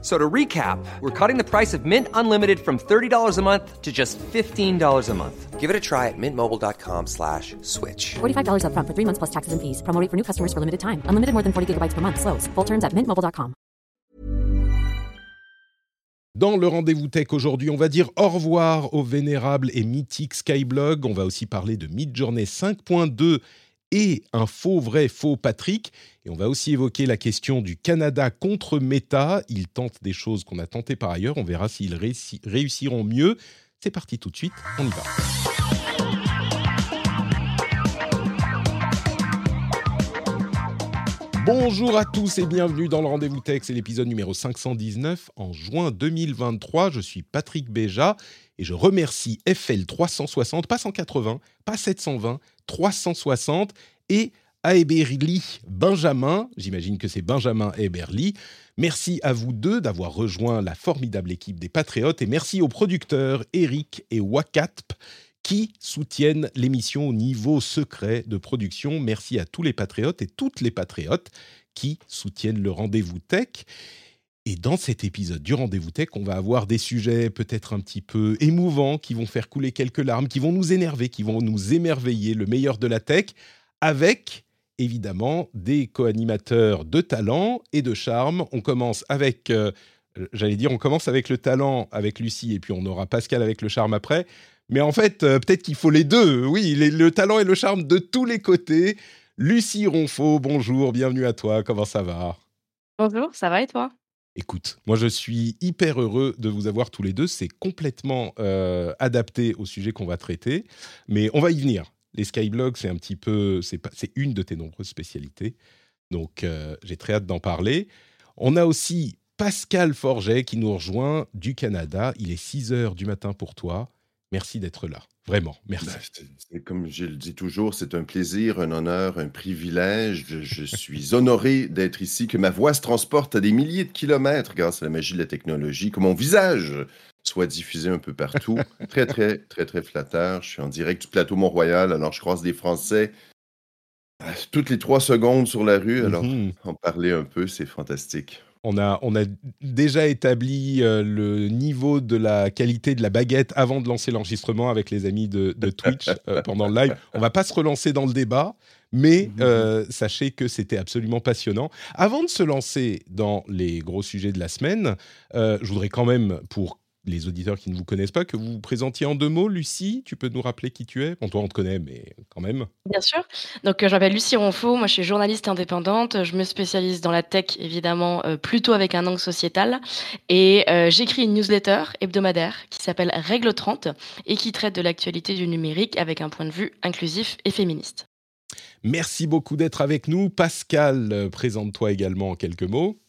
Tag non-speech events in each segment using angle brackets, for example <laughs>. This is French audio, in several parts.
So to recap, we're cutting the price of Mint Unlimited from $30 a month to just $15 a month. Give it a try at mintmobile.com slash switch. $45 upfront for three months plus taxes and fees. Promo rate for new customers for limited time. Unlimited more than 40 gigabytes per month. Slows. Full terms at mintmobile.com. Dans le rendez-vous tech aujourd'hui, on va dire au revoir au vénérable et mythique Skyblog. On va aussi parler de Midjourney 5.2 et un faux vrai faux Patrick. Et on va aussi évoquer la question du Canada contre Meta. Ils tentent des choses qu'on a tentées par ailleurs. On verra s'ils réussi- réussiront mieux. C'est parti tout de suite, on y va. Bonjour à tous et bienvenue dans le Rendez-vous Tech, c'est l'épisode numéro 519 en juin 2023. Je suis Patrick Béja et je remercie FL360, pas 180, pas 720, 360 et Aeberly Benjamin, j'imagine que c'est Benjamin Aeberly. Merci à vous deux d'avoir rejoint la formidable équipe des Patriotes et merci aux producteurs Eric et Wakatp qui soutiennent l'émission au niveau secret de production. Merci à tous les patriotes et toutes les patriotes qui soutiennent le rendez-vous tech. Et dans cet épisode du rendez-vous tech, on va avoir des sujets peut-être un petit peu émouvants, qui vont faire couler quelques larmes, qui vont nous énerver, qui vont nous émerveiller, le meilleur de la tech, avec évidemment des co-animateurs de talent et de charme. On commence avec, euh, j'allais dire, on commence avec le talent avec Lucie, et puis on aura Pascal avec le charme après. Mais en fait, euh, peut-être qu'il faut les deux. Oui, le talent et le charme de tous les côtés. Lucie Ronfaux, bonjour, bienvenue à toi. Comment ça va? Bonjour, ça va et toi? Écoute, moi je suis hyper heureux de vous avoir tous les deux. C'est complètement euh, adapté au sujet qu'on va traiter, mais on va y venir. Les skyblogs, c'est un petit peu, c'est une de tes nombreuses spécialités. Donc euh, j'ai très hâte d'en parler. On a aussi Pascal Forget qui nous rejoint du Canada. Il est 6 heures du matin pour toi. Merci d'être là. Vraiment, merci. Ben, comme je le dis toujours, c'est un plaisir, un honneur, un privilège. Je, je suis <laughs> honoré d'être ici, que ma voix se transporte à des milliers de kilomètres grâce à la magie de la technologie, que mon visage soit diffusé un peu partout. <laughs> très, très, très, très flatteur. Je suis en direct du plateau Mont-Royal, alors je croise des Français euh, toutes les trois secondes sur la rue. Alors, Mhm. en parler un peu, c'est fantastique. On a, on a déjà établi euh, le niveau de la qualité de la baguette avant de lancer l'enregistrement avec les amis de, de Twitch <laughs> euh, pendant le live. On va pas se relancer dans le débat, mais euh, sachez que c'était absolument passionnant. Avant de se lancer dans les gros sujets de la semaine, je voudrais quand même, pour les auditeurs qui ne vous connaissent pas, que vous vous présentiez en deux mots. Lucie, tu peux nous rappeler qui tu es? Bon, toi, on te connaît, mais quand même. Bien sûr. Donc, euh, je m'appelle Lucie Ronfaux, moi je suis journaliste indépendante. Je me spécialise dans la tech, évidemment, euh, plutôt avec un angle sociétal. Et euh, j'écris une newsletter hebdomadaire qui s'appelle Règle 30 et qui traite de l'actualité du numérique avec un point de vue inclusif et féministe. Merci beaucoup d'être avec nous. Pascal, présente-toi également en quelques mots.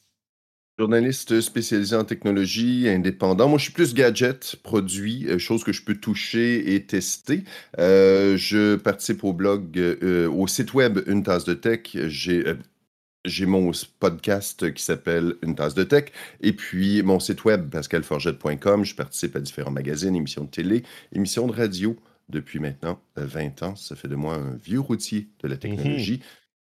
Journaliste spécialisé en technologie, indépendant. Moi, je suis plus gadget, produit, euh, choses que je peux toucher et tester. Euh, je participe au blog, euh, au site web Une tasse de tech. J'ai euh, j'ai mon podcast qui s'appelle Une tasse de tech. Et puis, mon site web, pascalforget.com. Je participe à différents magazines, émissions de télé, émissions de radio depuis maintenant euh, 20 ans. Ça fait de moi un vieux routier de la technologie.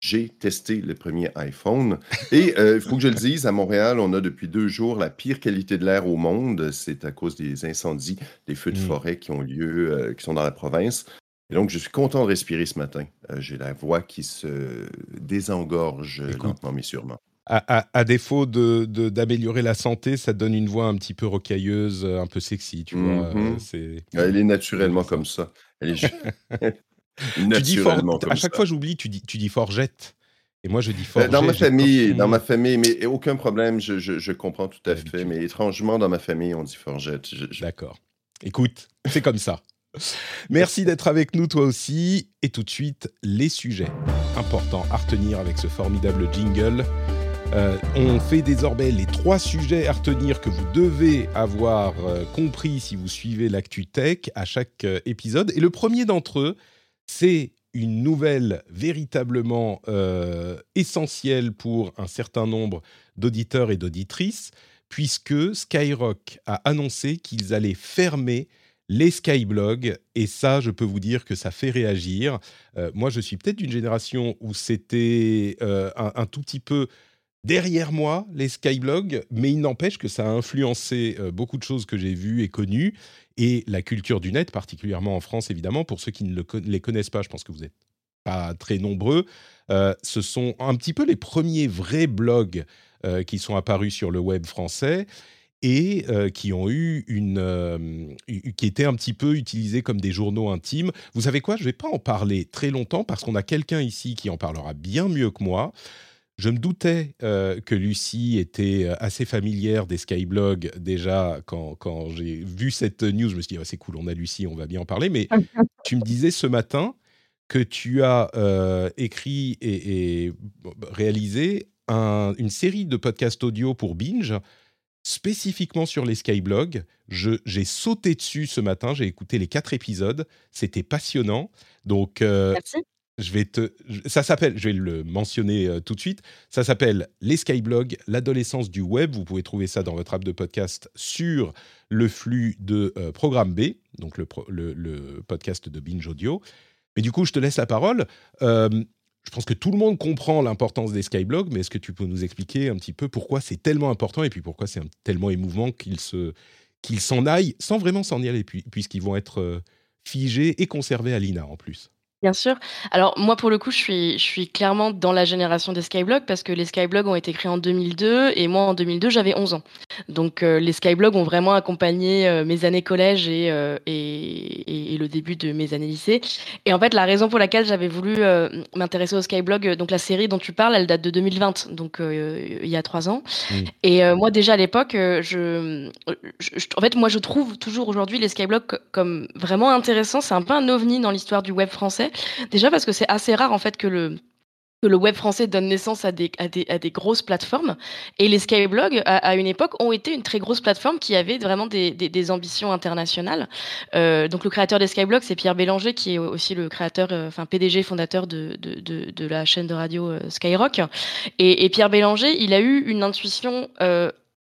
J'ai testé le premier iPhone. Et euh, il faut que je le dise, à Montréal, on a depuis deux jours la pire qualité de l'air au monde. C'est à cause des incendies, des feux de Mm. forêt qui ont lieu, euh, qui sont dans la province. Et donc, je suis content de respirer ce matin. Euh, J'ai la voix qui se désengorge Écoute. lentement mais sûrement. À, à- à défaut de- de- d'améliorer la santé, ça donne une voix un petit peu rocailleuse, un peu sexy, tu vois. C'est- Elle est naturellement comme ça. Elle est <laughs> <laughs> Tu dis for- à chaque ça. fois, j'oublie, tu dis, tu dis forgette. Et moi, je dis Euh, forget. Dans ma famille, dans ma famille, mais aucun problème, je, je- je comprends tout à fait. Mais étrangement, dans ma famille, on dit forgette. D'accord. Écoute, c'est comme ça. <laughs> Merci d'être avec nous, toi aussi. Et tout de suite, les sujets importants à retenir avec ce formidable jingle. Euh, on fait désormais les trois sujets à retenir que vous devez avoir euh, compris si vous suivez l'actu tech à chaque euh, épisode. Et le premier d'entre eux, c'est une nouvelle véritablement euh, essentielle pour un certain nombre d'auditeurs et d'auditrices, puisque Skyrock a annoncé qu'ils allaient fermer les skyblogs, et ça, je peux vous dire que ça fait réagir. Euh, moi, je suis peut-être d'une génération où c'était euh, un, tout petit peu derrière moi, les skyblogs, mais il n'empêche que ça a influencé beaucoup de choses que j'ai vues et connues, et la culture du net, particulièrement en France, évidemment. Pour ceux qui ne le les connaissent pas, je pense que vous n'êtes pas très nombreux. Euh, ce sont un petit peu les premiers vrais blogs euh, qui sont apparus sur le web français et euh, qui ont eu une, qui étaient un petit peu utilisés comme des journaux intimes. Vous savez quoi? Je ne vais pas en parler très longtemps parce qu'on a quelqu'un ici qui en parlera bien mieux que moi. Je me doutais euh, que Lucie était assez familière des skyblogs déjà quand, quand j'ai vu cette news. Je me suis dit, ah, c'est cool, on a Lucie, on va bien en parler. Mais <laughs> tu me disais ce matin que tu as euh, écrit et, et réalisé un, une série de podcasts audio pour Binge spécifiquement sur les skyblogs. J'ai sauté dessus ce matin, j'ai écouté les quatre épisodes, c'était passionnant. Donc, euh, Merci. Je vais te, ça s'appelle, je vais le mentionner euh, tout de suite. Ça s'appelle les skyblogs, l'adolescence du web. Vous pouvez trouver ça dans votre app de podcast sur le flux de euh, Programme B, donc le, podcast de Binge Audio. Mais du coup, je te laisse la parole. Euh, je pense que tout le monde comprend l'importance des skyblogs, mais est-ce que tu peux nous expliquer un petit peu pourquoi c'est tellement important et puis pourquoi c'est tellement émouvant qu'ils qu'ils s'en aillent sans vraiment s'en y aller, puisqu'ils vont être figés et conservés à l'INA en plus? Bien sûr. Alors moi pour le coup je suis, je suis clairement dans la génération des skyblogs parce que les skyblogs ont été créés en 2002 et moi en 2002 j'avais 11 ans. Donc euh, les skyblogs ont vraiment accompagné euh, mes années collège et, euh, et, et, et, le début de mes années lycée. Et en fait la raison pour laquelle j'avais voulu euh, m'intéresser aux skyblogs, donc la série dont tu parles elle date de 2020, donc il y a trois ans. Mmh. Et moi déjà à l'époque, je, je, en fait moi je trouve toujours aujourd'hui les skyblogs comme vraiment intéressants. C'est un peu un ovni dans l'histoire du web français. Déjà parce que c'est assez rare en fait que le le web français donne naissance à des, à des, à des grosses plateformes. Et les skyblogs, à, à, une époque, ont été une très grosse plateforme qui avait vraiment des, des, ambitions internationales. Euh, donc le créateur des skyblogs, c'est Pierre Bélanger, qui est aussi le créateur, euh, enfin PDG, fondateur de, de, de, la chaîne de radio euh, Skyrock. Et, Pierre Bélanger, il a eu une intuition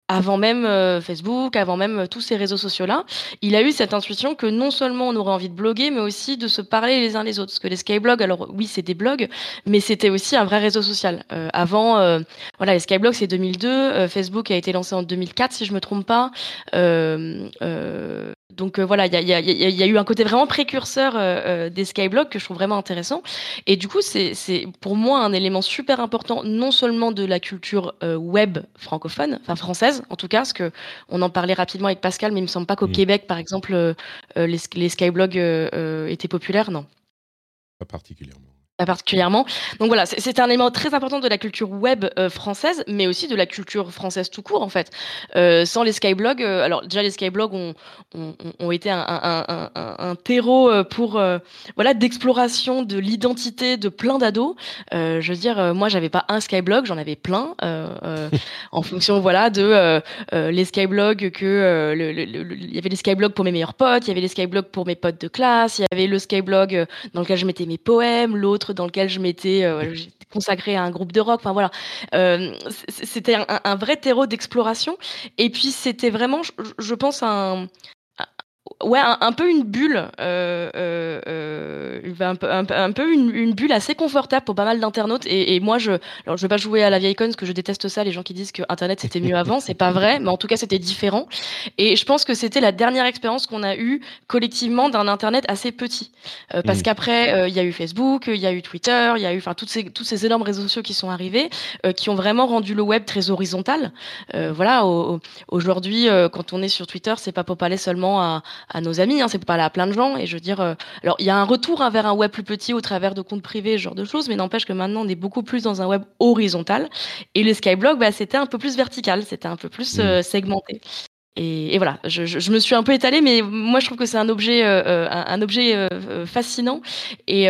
avant même euh, Facebook, avant même euh, tous ces réseaux sociaux-là, il a eu cette intuition que non seulement on aurait envie de bloguer, mais aussi de se parler les uns les autres. Parce que les skyblogs, alors oui, c'est des blogs, mais c'était aussi un vrai réseau social. Euh, avant, euh, voilà, les skyblogs, c'est 2002, euh, Facebook a été lancé en 2004, si je me trompe pas. Donc voilà, il y a, y, a, y a, eu un côté vraiment précurseur des skyblogs que je trouve vraiment intéressant. Et du coup, c'est pour moi un élément super important, non seulement de la culture web francophone, enfin française, en tout cas, parce que on en parlait rapidement avec Pascal, mais il me semble pas qu'au mmh. Québec, par exemple, euh, les, les, skyblogs euh, euh, étaient populaires, non Pas particulièrement particulièrement. Donc voilà, c'est un élément très important de la culture web euh, française, mais aussi de la culture française tout court en fait. Euh, sans les skyblogs, euh, alors déjà les skyblogs ont, ont, ont été un, un, un, terreau pour voilà d'exploration de l'identité de plein d'ados. Je veux dire, moi j'avais pas un skyblog, j'en avais plein en fonction voilà de les skyblogs que il y avait les skyblogs pour mes meilleurs potes, il y avait les skyblogs pour mes potes de classe, il y avait le skyblog dans lequel je mettais mes poèmes, l'autre dans lequel je m'étais euh, consacrée à un groupe de rock. Enfin voilà, euh, c'était un, vrai terreau d'exploration. Et puis c'était vraiment, je, pense, un, ouais, un, peu une bulle, euh, euh un peu, un, un peu une, une, bulle assez confortable pour pas mal d'internautes. Et, et, moi, je, alors je vais pas jouer à la vieille conne parce que je déteste ça. Les gens qui disent que Internet c'était mieux avant, c'est pas vrai, mais en tout cas c'était différent. Et je pense que c'était la dernière expérience qu'on a eue collectivement d'un Internet assez petit, euh, parce mmh. qu'après euh, il y a eu Facebook, il y a eu Twitter, il y a eu, enfin toutes ces, tous ces énormes réseaux sociaux qui sont arrivés, euh, qui ont vraiment rendu le web très horizontal. voilà, aujourd'hui, quand on est sur Twitter, c'est pas pour parler seulement à à nos amis, hein, c'est pas là à plein de gens. Et je veux dire, euh, alors il y a un retour hein, vers un web plus petit au travers de comptes privés, ce genre de choses, mais n'empêche que maintenant on est beaucoup plus dans un web horizontal. Et les skyblogs, bah, c'était un peu plus vertical, c'était un peu plus euh, segmenté. Et, et, voilà, je, je, je, me suis un peu étalée, mais moi je trouve que c'est un objet, euh, un, un, objet euh, fascinant. Et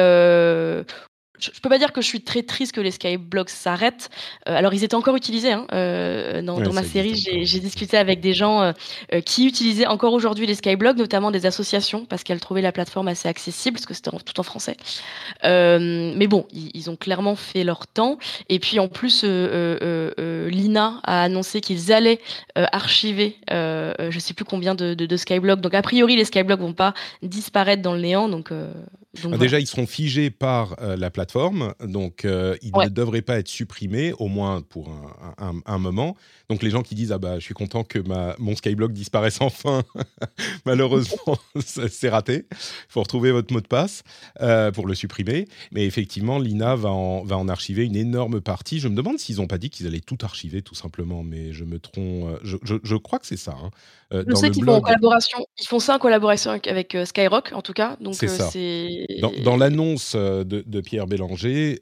je, peux pas dire que je suis très triste que les skyblogs s'arrêtent. Euh, alors ils étaient encore utilisés. Hein, euh, dans, dans ma série, j'ai discuté avec des gens euh, qui utilisaient encore aujourd'hui les skyblogs, notamment des associations, parce qu'elles trouvaient la plateforme assez accessible, parce que c'était tout en français. mais bon, ils, ils, ont clairement fait leur temps. Et puis en plus, l'INA a annoncé qu'ils allaient archiver, je sais plus combien de, de, de skyblogs. Donc a priori, les skyblogs vont pas disparaître dans le néant. Donc ah, déjà, ils seront figés par euh, la plateforme, donc euh, ils ne devraient pas être supprimés, au moins pour un, moment. Donc les gens qui disent ah bah je suis content que ma, mon Skyblock disparaisse <laughs> enfin, malheureusement <laughs> c'est raté. Il faut retrouver votre mot de passe euh, pour le supprimer. Mais effectivement, l'INA va en, va en archiver une énorme partie. Je me demande s'ils n'ont pas dit qu'ils allaient tout archiver tout simplement, mais je me trompe. Je, je, crois que c'est ça. Hein. Je sais qu'ils font en collaboration. Ils font ça en collaboration avec, Skyrock en tout cas. Donc c'est ça. Dans, dans l'annonce de, de, Pierre Bélanger,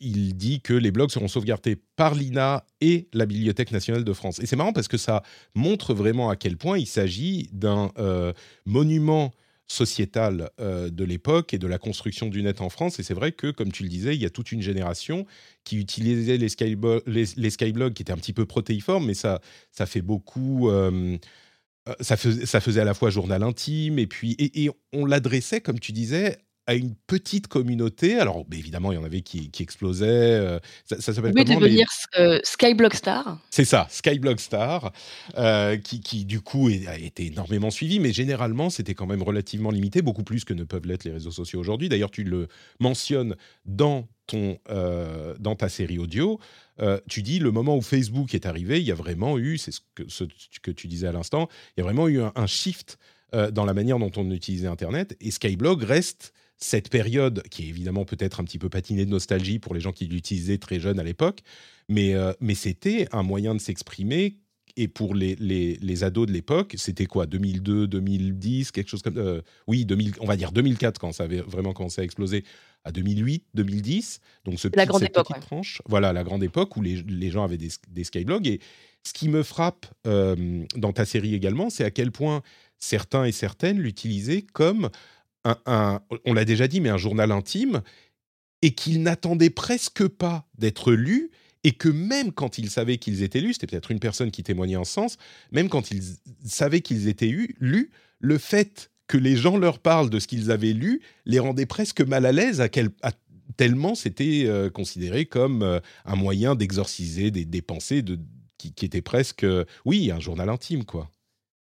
il dit que les blogs seront sauvegardés par l'INA et la Bibliothèque nationale de France. Et c'est marrant parce que ça montre vraiment à quel point il s'agit d'un euh, monument sociétal euh, de l'époque et de la construction du net en France. Et c'est vrai que, comme tu le disais, il y a toute une génération qui utilisait les, skyblogs, qui étaient un petit peu protéiformes, mais ça, ça fait beaucoup... Euh, ça, ça, faisait à la fois journal intime et puis et on l'adressait, comme tu disais, à une petite communauté. Alors, évidemment, il y en avait qui, explosaient. Euh, ça, ça s'appelle comment devenir euh, Skyblog Star. C'est ça, Skyblog Star, euh, qui, qui, du coup a été énormément suivi, mais généralement c'était quand même relativement limité, beaucoup plus que ne peuvent l'être les réseaux sociaux aujourd'hui. D'ailleurs, tu le mentionnes dans ton, dans ta série audio. tu dis le moment où Facebook est arrivé, il y a vraiment eu, c'est ce que, ce que tu disais à l'instant, il y a vraiment eu un, un shift dans la manière dont on utilisait Internet, et Skyblog reste cette période, qui est évidemment peut-être un petit peu patinée de nostalgie pour les gens qui l'utilisaient très jeunes à l'époque, mais, euh, mais c'était un moyen de s'exprimer. Et pour les, les, ados de l'époque, c'était quoi? 2002, 2010, quelque chose comme... Euh, oui, 2000, on va dire 2004 quand ça avait vraiment commencé à exploser, à 2008, 2010. Donc ce la grande cette époque, petite tranche. Voilà, la grande époque où les, les gens avaient des, des, skyblogs. Et ce qui me frappe euh, dans ta série également, c'est à quel point certains et certaines l'utilisaient comme on l'a déjà dit, mais un journal intime, et qu'ils n'attendaient presque pas d'être lus, et que même quand ils savaient qu'ils étaient lus, c'était peut-être une personne qui témoignait en sens, même quand ils savaient qu'ils étaient lus, le fait que les gens leur parlent de ce qu'ils avaient lu les rendait presque mal à l'aise, à, tellement c'était euh, considéré comme euh, un moyen d'exorciser des, pensées de, qui, qui étaient presque, oui, un journal intime, quoi.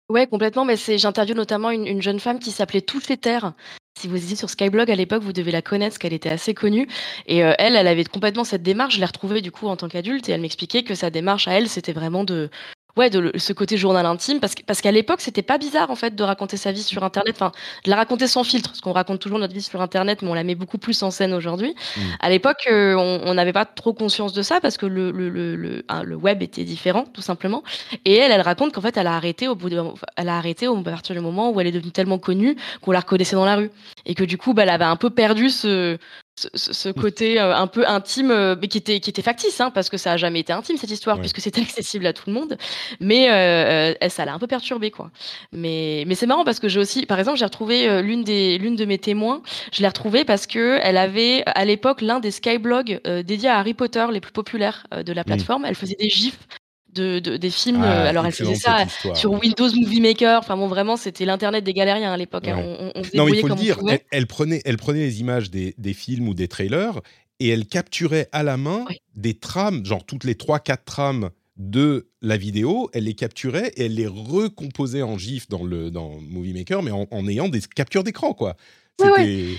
Ouais, complètement, mais c'est j'interviewe notamment une une jeune femme qui s'appelait Toutes les Terres. Si vous étiez sur Skyblog à l'époque, vous devez la connaître parce qu'elle était assez connue et euh, elle, elle avait complètement cette démarche. Je l'ai retrouvée du coup en tant qu'adulte et elle m'expliquait que sa démarche à elle, c'était vraiment de ouais, de ce côté journal intime, parce, parce qu'à l'époque, c'était pas bizarre en fait de raconter sa vie sur Internet, enfin de la raconter sans filtre, parce qu'on raconte toujours notre vie sur Internet, mais on la met beaucoup plus en scène aujourd'hui. Mm. À l'époque, euh, on n'avait pas trop conscience de ça parce que le, le, le, le, le web était différent, tout simplement. Et elle, elle raconte qu'en fait, elle a arrêté au bout de, elle a arrêté au, à partir du moment où elle est devenue tellement connue qu'on la reconnaissait dans la rue, et que du coup, bah, elle avait un peu perdu ce ce, côté euh, un peu intime, euh, mais qui était, qui était factice, hein, parce que ça a jamais été intime cette histoire, puisque c'était <laughs> accessible à tout le monde. Mais euh, ça l'a un peu perturbé, quoi. Mais, mais c'est marrant parce que j'ai aussi, par exemple, j'ai retrouvé l'une des, l'une de mes témoins. Je l'ai retrouvée parce que elle avait à l'époque l'un des skyblogs dédiés à Harry Potter les plus populaires de la plateforme. Elle faisait des gifs de, des films. Ah, alors, elle faisait ça sur Windows Movie Maker. Enfin, bon, vraiment, c'était l'internet des galériens à l'époque. Hein. On, non, mais il faut le dire, elle, prenait, elle prenait les images des, des, films ou des trailers et elle capturait à la main des trames, genre toutes les 3-4 trames de la vidéo, elle les capturait et elle les recomposait en GIF dans, le, dans Movie Maker, mais en, ayant des captures d'écran, quoi. Et,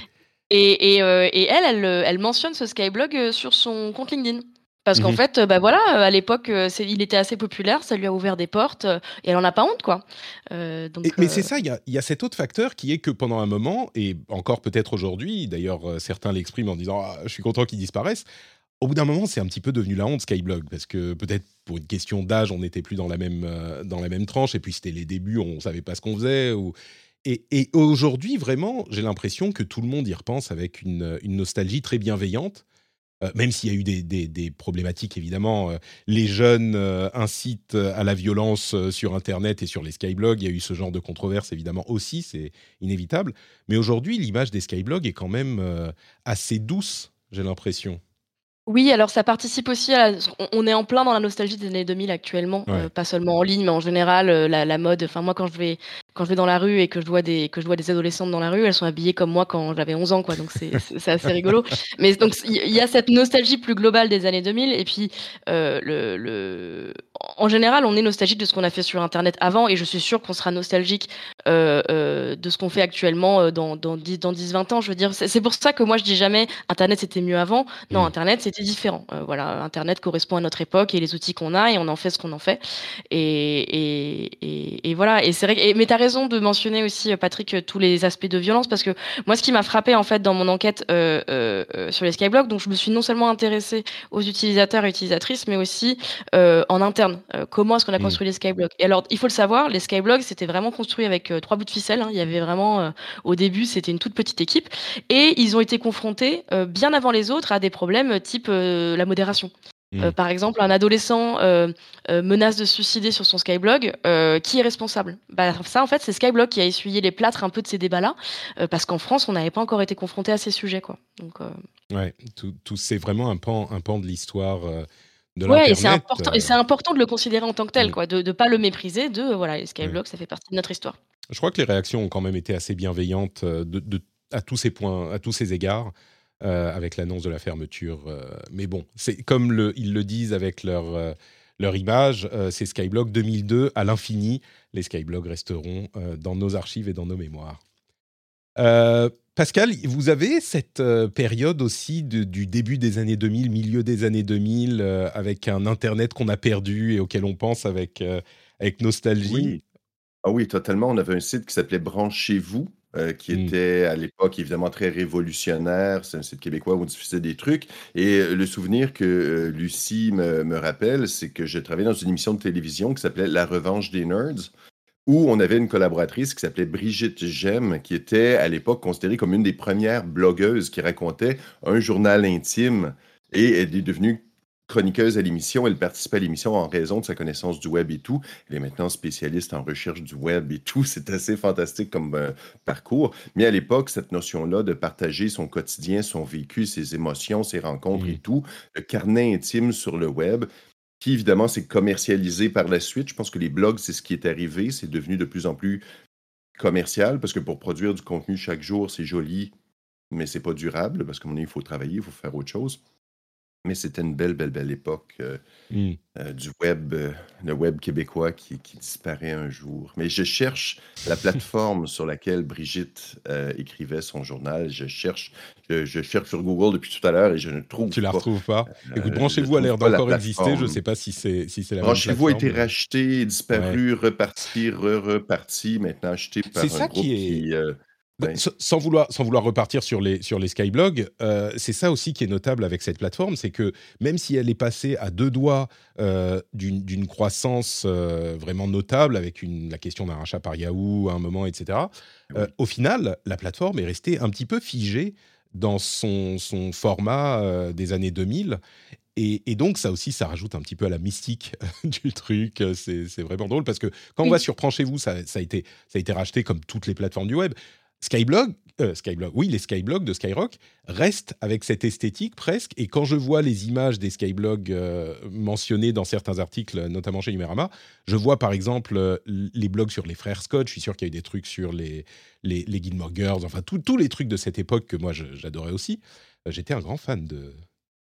et, euh, et, elle, elle, elle, mentionne ce Skyblog euh, sur son compte LinkedIn. Parce qu'en mmh fait, bah voilà, à l'époque, il était assez populaire, ça lui a ouvert des portes, et elle en a pas honte, quoi. mais c'est ça, il y a, cet autre facteur qui est que pendant un moment, et encore peut-être aujourd'hui, d'ailleurs certains l'expriment en disant ah, je suis content qu'ils disparaissent. Au bout d'un moment, c'est un petit peu devenu la honte Skyblog parce que peut-être pour une question d'âge, on n'était plus dans la même dans la même tranche, et puis c'était les débuts, on savait pas ce qu'on faisait. Ou... Et, et aujourd'hui, vraiment, j'ai l'impression que tout le monde y repense avec une, une nostalgie très bienveillante euh, même s'il y a eu des, problématiques, évidemment, euh, les jeunes euh, incitent à la violence sur Internet et sur les skyblogs. Il y a eu ce genre de controverse, évidemment, aussi, c'est inévitable. Mais aujourd'hui, l'image des skyblogs est quand même assez douce j'ai l'impression. Oui, alors ça participe aussi à la on est en plein dans la nostalgie des années 2000 actuellement, Ouais. pas seulement en ligne, mais en général, la mode enfin moi quand je vais quand je vais dans la rue et que je vois des que je vois des adolescentes dans la rue, elles sont habillées comme moi quand j'avais 11 ans quoi, donc c'est assez rigolo. <laughs> Mais donc il y a cette nostalgie plus globale des années 2000 et puis, heu, le le en général, on est nostalgique de ce qu'on a fait sur internet avant et je suis sûre qu'on sera nostalgique, heu heu, de ce qu'on fait actuellement, dans dans 10 dans 10-20 ans. Je veux dire, c'est pour ça que moi je dis jamais: «Internet c'était mieux avant». Non, Mmh. internet c'était différent. Voilà, internet correspond à notre époque et les outils qu'on a et on en fait ce qu'on en fait et et et et voilà et c'est vrai et mais raison de mentionner aussi, heu, Patrick, heu, tous les aspects de violence parce que moi ce qui m'a frappé en fait dans mon enquête, heu, sur les Skyblogs, donc je me suis non seulement intéressée aux utilisateurs et utilisatrices, mais aussi, en interne. Comment est-ce qu'on a Mmh. construit les Skyblogs? Et alors il faut le savoir, les Skyblogs c'était vraiment construit avec, 3 bouts de ficelle, hein. Il y avait vraiment, au début c'était une toute petite équipe et ils ont été confrontés, bien avant les autres à des problèmes, type, la modération. Mmh. Heu, par exemple, un adolescent, heu heu, menace de se suicider sur son Skyblog, qui est responsable? Bah, ça, en fait, c'est Skyblog qui a essuyé les plâtres un peu de ces débats-là, parce qu'en France, on n'avait pas encore été confronté à ces sujets, quoi. Donc, Ouais, tout, tout- c'est vraiment un pan, un pan de l'histoire euh, de ouais et c'est important euh, et c'est important de le considérer en tant que tel, Mm. quoi, de de pas le mépriser, de, voilà, les Skyblogs, ça fait partie de notre histoire. Je crois que les réactions ont quand même été assez bienveillantes euh, de, de- à tous ces points, à tous ces égards, euh, avec l'annonce de la fermeture. euh, mais bon, c'est comme ils le disent avec leur, euh, image, c'est Skyblog 2002 à l'infini. Les Skyblogs resteront dans nos archives et dans nos mémoires. Pascal, vous avez cette période aussi du début des années 2000, milieu des années 2000, euh, avec un Internet qu'on a perdu et auquel on pense avec, nostalgie? Ah oui, totalement. On avait un site qui s'appelait Branchez-vous, euh, qui Mm. était à l'époque évidemment très révolutionnaire. C'est un site québécois où on diffusait des trucs. Et euh, le souvenir que euh, Lucie me, me rappelle, c'est que j'ai travaillé dans une émission de télévision qui s'appelait La Revanche des Nerds, où on avait une collaboratrice qui s'appelait Brigitte Gemme, qui était à l'époque considérée comme une des premières blogueuses qui racontait un journal intime. Et elle est devenue chroniqueuse à l'émission. Elle participait à l'émission en raison de sa connaissance du web et tout. Elle est maintenant spécialiste en recherche du web et tout. <laughs> C'est assez fantastique comme euh, parcours. Mais à l'époque, cette notion-là de partager son quotidien, son vécu, ses émotions, ses rencontres Mm. et tout, le carnet intime sur le web, qui évidemment s'est commercialisé par la suite. Je pense que les blogs, c'est ce qui est arrivé. C'est devenu de plus en plus commercial parce que pour produire du contenu chaque jour, c'est joli, mais c'est pas durable parce qu'à un moment donné, il faut travailler, il faut faire autre chose. Mais c'était une belle, belle, belle époque euh, Mm. euh, du web, euh, le web québécois qui, qui disparaît un jour. Mais je cherche la <laughs> plateforme sur laquelle Brigitte écrivait son journal. Je cherche, je, je cherche sur Google depuis tout à l'heure et je ne trouve Tu la pas. retrouves pas Écoute, branchez-vous a l'air la d'encore exister. Je ne sais pas si c'est si c'est la même Branchez-vous a été racheté, disparu, reparti, re-reparti, maintenant acheté par C'est un ça groupe qui est- qui... ouais. S- Sans vouloir, sans vouloir repartir sur les, sur les Skyblogs, euh, c'est ça aussi qui est notable avec cette plateforme, c'est que même si elle est passée à deux doigts euh, d'une croissance euh, vraiment notable, avec une, la question d'un rachat par Yahoo à un moment, etc., euh, au final, la plateforme est restée un petit peu figée dans son, son format des années 2000. Et, et donc, ça aussi, ça rajoute un petit peu à la mystique <laughs> du truc. C'est vraiment drôle parce que quand on va sur Branchez-vous, ça, ça, a été, ça a été racheté comme toutes les plateformes du web. Skyblog, euh, Skyblog, oui, les Skyblogs de Skyrock restent avec cette esthétique presque. Et quand je vois les images des Skyblogs euh, mentionnés dans certains articles, notamment chez Numérama, je vois par exemple euh, les blogs sur les frères Scott. Je suis sûr qu'il y a eu des trucs sur les, les, les Gilmore Girls, enfin tous les trucs de cette époque que moi j'adorais aussi. Euh, J'étais un grand fan de,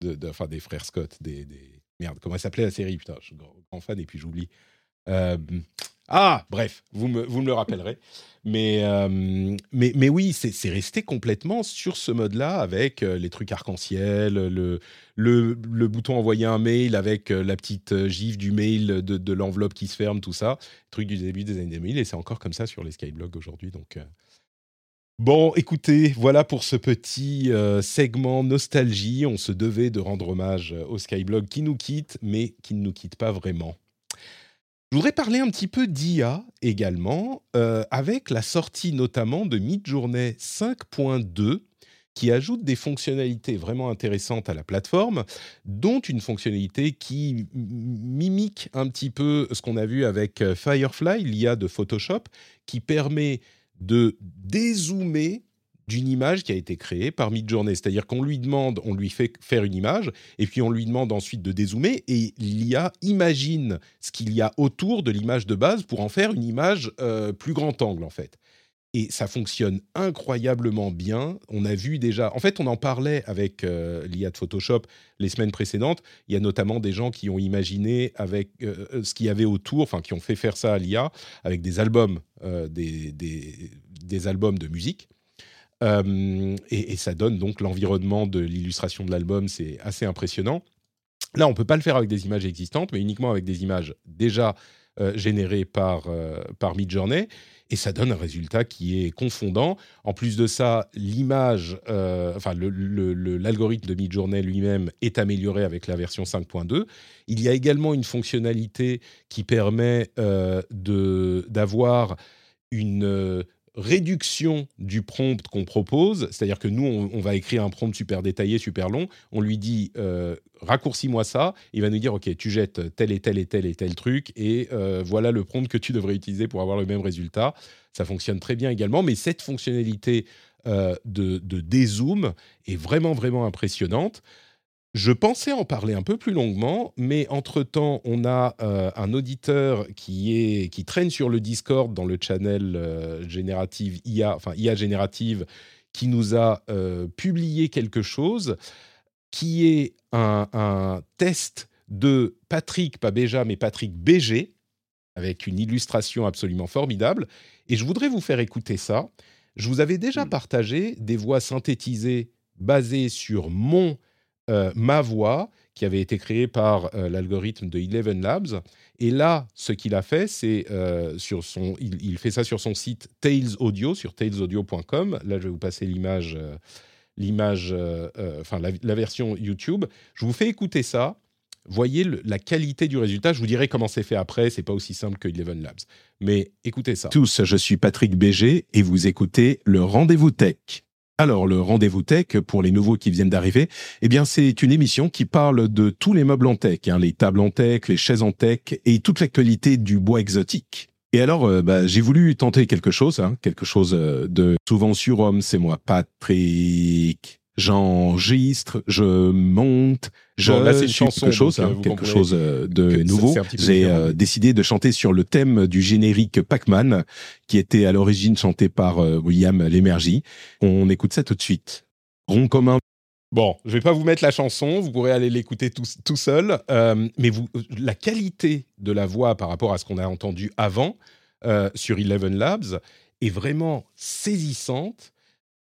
de, enfin, des frères Scott, des, merde, comment s'appelait la série? Putain, je suis grand fan et puis j'oublie. Ah, bref, vous me, vous me le rappellerez. Mais, euh, mais, mais oui, c'est resté complètement sur ce mode-là avec euh, les trucs arc-en-ciel, le, le, le bouton envoyer un mail avec euh, la petite gif du mail de, de l'enveloppe qui se ferme, tout ça. Truc du début des années 2000 et c'est encore comme ça sur les Skyblogs aujourd'hui. Donc. Bon, écoutez, voilà pour ce petit segment nostalgie. On se devait de rendre hommage au Skyblog qui nous quitte, mais qui ne nous quitte pas vraiment. Je voudrais parler un petit peu d'IA également, euh, avec la sortie notamment de Midjourney 5.2, qui ajoute des fonctionnalités vraiment intéressantes à la plateforme, dont une fonctionnalité qui mimique un petit peu ce qu'on a vu avec euh, Firefly, l'IA de Photoshop, qui permet de dézoomer d'une image qui a été créée par Midjourney. C'est-à-dire qu'on lui demande, on lui fait faire une image, et puis on lui demande ensuite de dézoomer, et l'IA imagine ce qu'il y a autour de l'image de base pour en faire une image euh, plus grand angle, en fait. Et ça fonctionne incroyablement bien. On a vu déjà, en fait, on en parlait avec euh, l'IA de Photoshop les semaines précédentes. Il y a notamment des gens qui ont imaginé avec euh, ce qu'il y avait autour, enfin, qui ont fait faire ça à l'IA avec des albums, des, des, des albums de musique. Euh, et, ça donne donc l'environnement de l'illustration de l'album, c'est assez impressionnant. Là, on peut pas le faire avec des images existantes, mais uniquement avec des images déjà euh, générées par, euh, par Midjourney. Et ça donne un résultat qui est confondant. En plus de ça, l'image, enfin l'algorithme de Midjourney lui-même est amélioré avec la version 5.2. Il y a également une fonctionnalité qui permet d'avoir une réduction du prompt qu'on propose, c'est-à-dire que nous, on, va écrire un prompt super détaillé, super long, on lui dit euh, raccourcis-moi ça, il va nous dire ok, tu jettes tel et tel et tel et tel truc, et euh, voilà le prompt que tu devrais utiliser pour avoir le même résultat. Ça fonctionne très bien également, mais cette fonctionnalité euh, de, de dézoom est vraiment, vraiment impressionnante. Je pensais en parler un peu plus longuement, mais entre-temps, on a euh, un auditeur qui, est, qui traîne sur le Discord dans le channel euh, générative IA, enfin IA générative, qui nous a euh, publié quelque chose qui est un, test de Patrick, pas Béja, mais Patrick BG, avec une illustration absolument formidable. Et je voudrais vous faire écouter ça. Je vous avais déjà mmh. partagé des voix synthétisées basées sur mon euh, ma voix qui avait été créée par euh, l'algorithme de Eleven Labs. Et là, ce qu'il a fait, c'est euh, sur son, il, fait ça sur son site Tails Audio, sur tailsaudio.com. Là, je vais vous passer l'image, l'image, enfin la, version YouTube. Je vous fais écouter ça. Voyez la qualité du résultat. Je vous dirai comment c'est fait après. C'est pas aussi simple que Eleven Labs. Mais écoutez ça. Tous, je suis Patrick Béger et vous écoutez le Rendez-vous Tech. Alors, le rendez-vous tech, pour les nouveaux qui viennent d'arriver, eh bien, c'est une émission qui parle de tous les meubles en tech, hein, les tables en tech, les chaises en tech et toute l'actualité du bois exotique. Et alors, euh, bah, j'ai voulu tenter quelque chose, hein, quelque chose euh, de souvent sur homme, c'est moi, Patrick j'enregistre, je monte, je bon, là, une chanson, quelque chose, donc, hein, quelque chose euh, de nouveau. J'ai euh, décidé de chanter sur le thème du générique Pac-Man, qui était à l'origine chanté par euh, William Lémergie. On écoute ça tout de suite. Rond commun. Bon, je vais pas vous mettre la chanson, vous pourrez aller l'écouter tout, tout, seul, euh, mais vous, la qualité de la voix par rapport à ce qu'on a entendu avant sur Eleven Labs est vraiment saisissante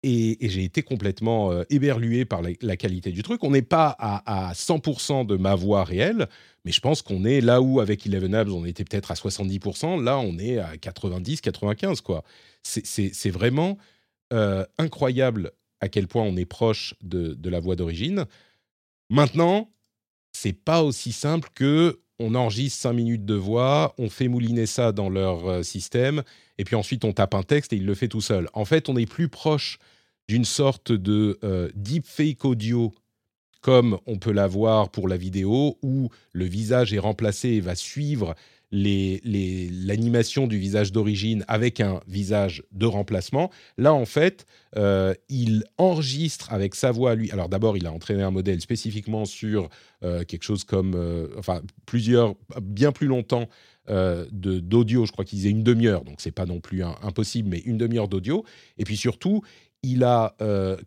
et, j'ai été complètement euh, éberlué par la, qualité du truc. On n'est pas à, 100% de ma voix réelle, mais je pense qu'on est là où avec Eleven on était peut-être à 70%, là on est à 90-95 quoi. C'est vraiment euh, incroyable à quel point on est proche de, de la voix d'origine. Maintenant, c'est pas aussi simple que on enregistre 5 minutes de voix, on fait mouliner ça dans leur euh, système, et puis ensuite on tape un texte et il le fait tout seul. En fait, on est plus proche d'une sorte de euh, deepfake audio comme on peut l'avoir pour la vidéo, où le visage est remplacé et va suivre l'animation du visage d'origine avec un visage de remplacement. Là, en fait, euh, il enregistre avec sa voix lui. Alors d'abord, il a entraîné un modèle spécifiquement sur euh, quelque chose comme, euh, enfin, plusieurs, bien plus longtemps d'audio. Je crois qu'il disait une demi-heure, donc c'est pas non plus impossible, mais une demi-heure d'audio. Et puis surtout, il a